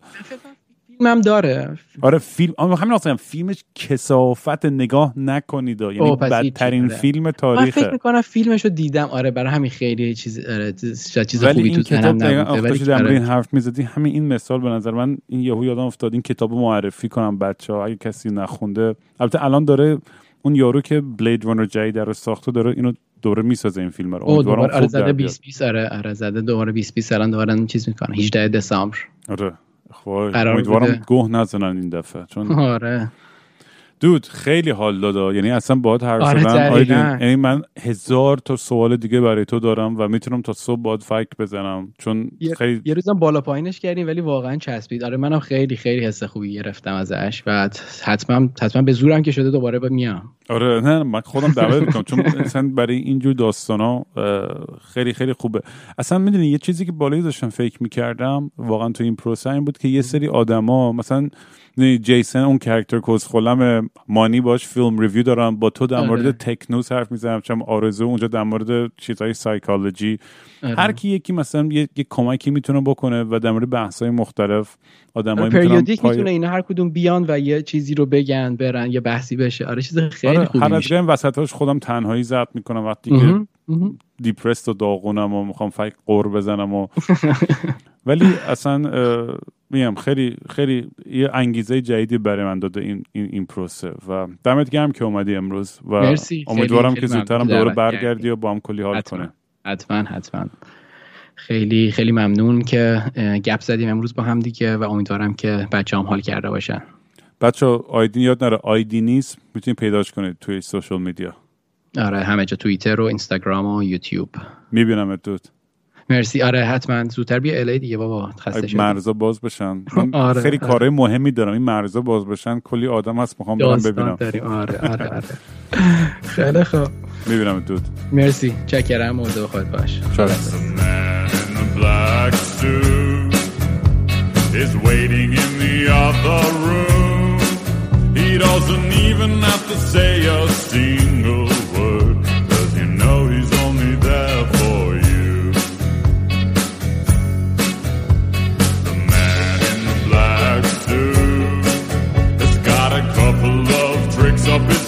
فیلمم داره. آره فیلم همین اصلا فیلمش کثافت نگاه نکنید یعنی بدترین فیلم تاریخه من فکر می‌کنم فیلمشو دیدم. آره برای همین خیلی چیز آره چیز خوبی تو تنم نبوده. ولی این حرف می‌زدی. همین این مثال به نظر من این یهو یادم افتاد این کتاب معرفی کنم بچه ها اگه کسی نخونده. البته الان داره اون یارو که بلید رانر جدید رو ساخته داره اینو دوره می‌سازه این فیلم رو. دوباره آره زده 20 20 آره آره زده دوباره 20 20 الان دوباره چیز می‌کنه. 18 دسامبر. آره. امیدوارم گوه نزنن این دفعه چون آره. دود خیلی حال دادا یعنی اصلا باید حرف آره، زدن یعنی من هزار تا سوال دیگه برای تو دارم و می‌تونم تا صبح باید فکر بزنم. چون یه- خیلی یه روزم بالا پایینش کردیم ولی واقعا چسبید. آره منم خیلی خیلی حس خوبی گرفتم ازش و حتما حتما به زورم که شده دوباره به میام. آره نه من خودم دعوت می‌کنم. چون اصلا برای اینجور داستان ها خیلی خیلی خوبه. اصلا می‌دونی یه چیزی که بالایی داشتم فکر می‌کردم واقعا تو این پروسه این بود که یه سری آدما مثلا جیسن اون character کسخلم مانی باش film review دارم با تو در آره. مورد تکنوس حرف می‌زنم چون آرزو اونجا در مورد چیزهای سایکولوژی آره. هر کی یکی مثلا یه, یه کمکی می‌تونه بکنه و در مورد بحث های مختلف آدمایی می‌تونن periodic پای- می‌تونه اینا هر کدوم بیان و یه چیزی رو بگن برن یه بحثی بشه آره چیز خیلی آره خوبی هر از وسطاش خودم تنهایی ضبط می‌کنم وقتی که. depressed و داغونم و می‌خوام فکر غر بزنم و (laughs) ولی اصلا میگم خیلی خیلی یه انگیزه جدیدی برای من داده این این, این پروسه و دمت گرم که اومدی امروز و مرسی. امیدوارم که زودترم دوباره برگردی. و با هم کلی حال حتما. کنه. حتما حتما. خیلی خیلی ممنون که گپ زدیم امروز با هم دیگه و امیدوارم که بچه هم حال کرده باشن. بچه آیدین یاد نره آیدی نیست می‌تونید پیداش کنید توی سوشال میدیا. آره همه جا توییتر و اینستاگرام و یوتیوب. می‌بینم دود مرسی. آره حتما. زودتر بیا الی دیگه بابا. خسته شدیم مرزا باز بشن. من (laughs) آره، خیلی آره. کارهای مهمی دارم. این مرزا باز بشن. کلی آدم هست می‌خوام برم ببینم. داریم آره آره آره. (laughs) خیلی خوب. می‌بینم دود مرسی. چکرم. و دو خود باش is waiting in the other room. He doesn't even have to say a single picks up in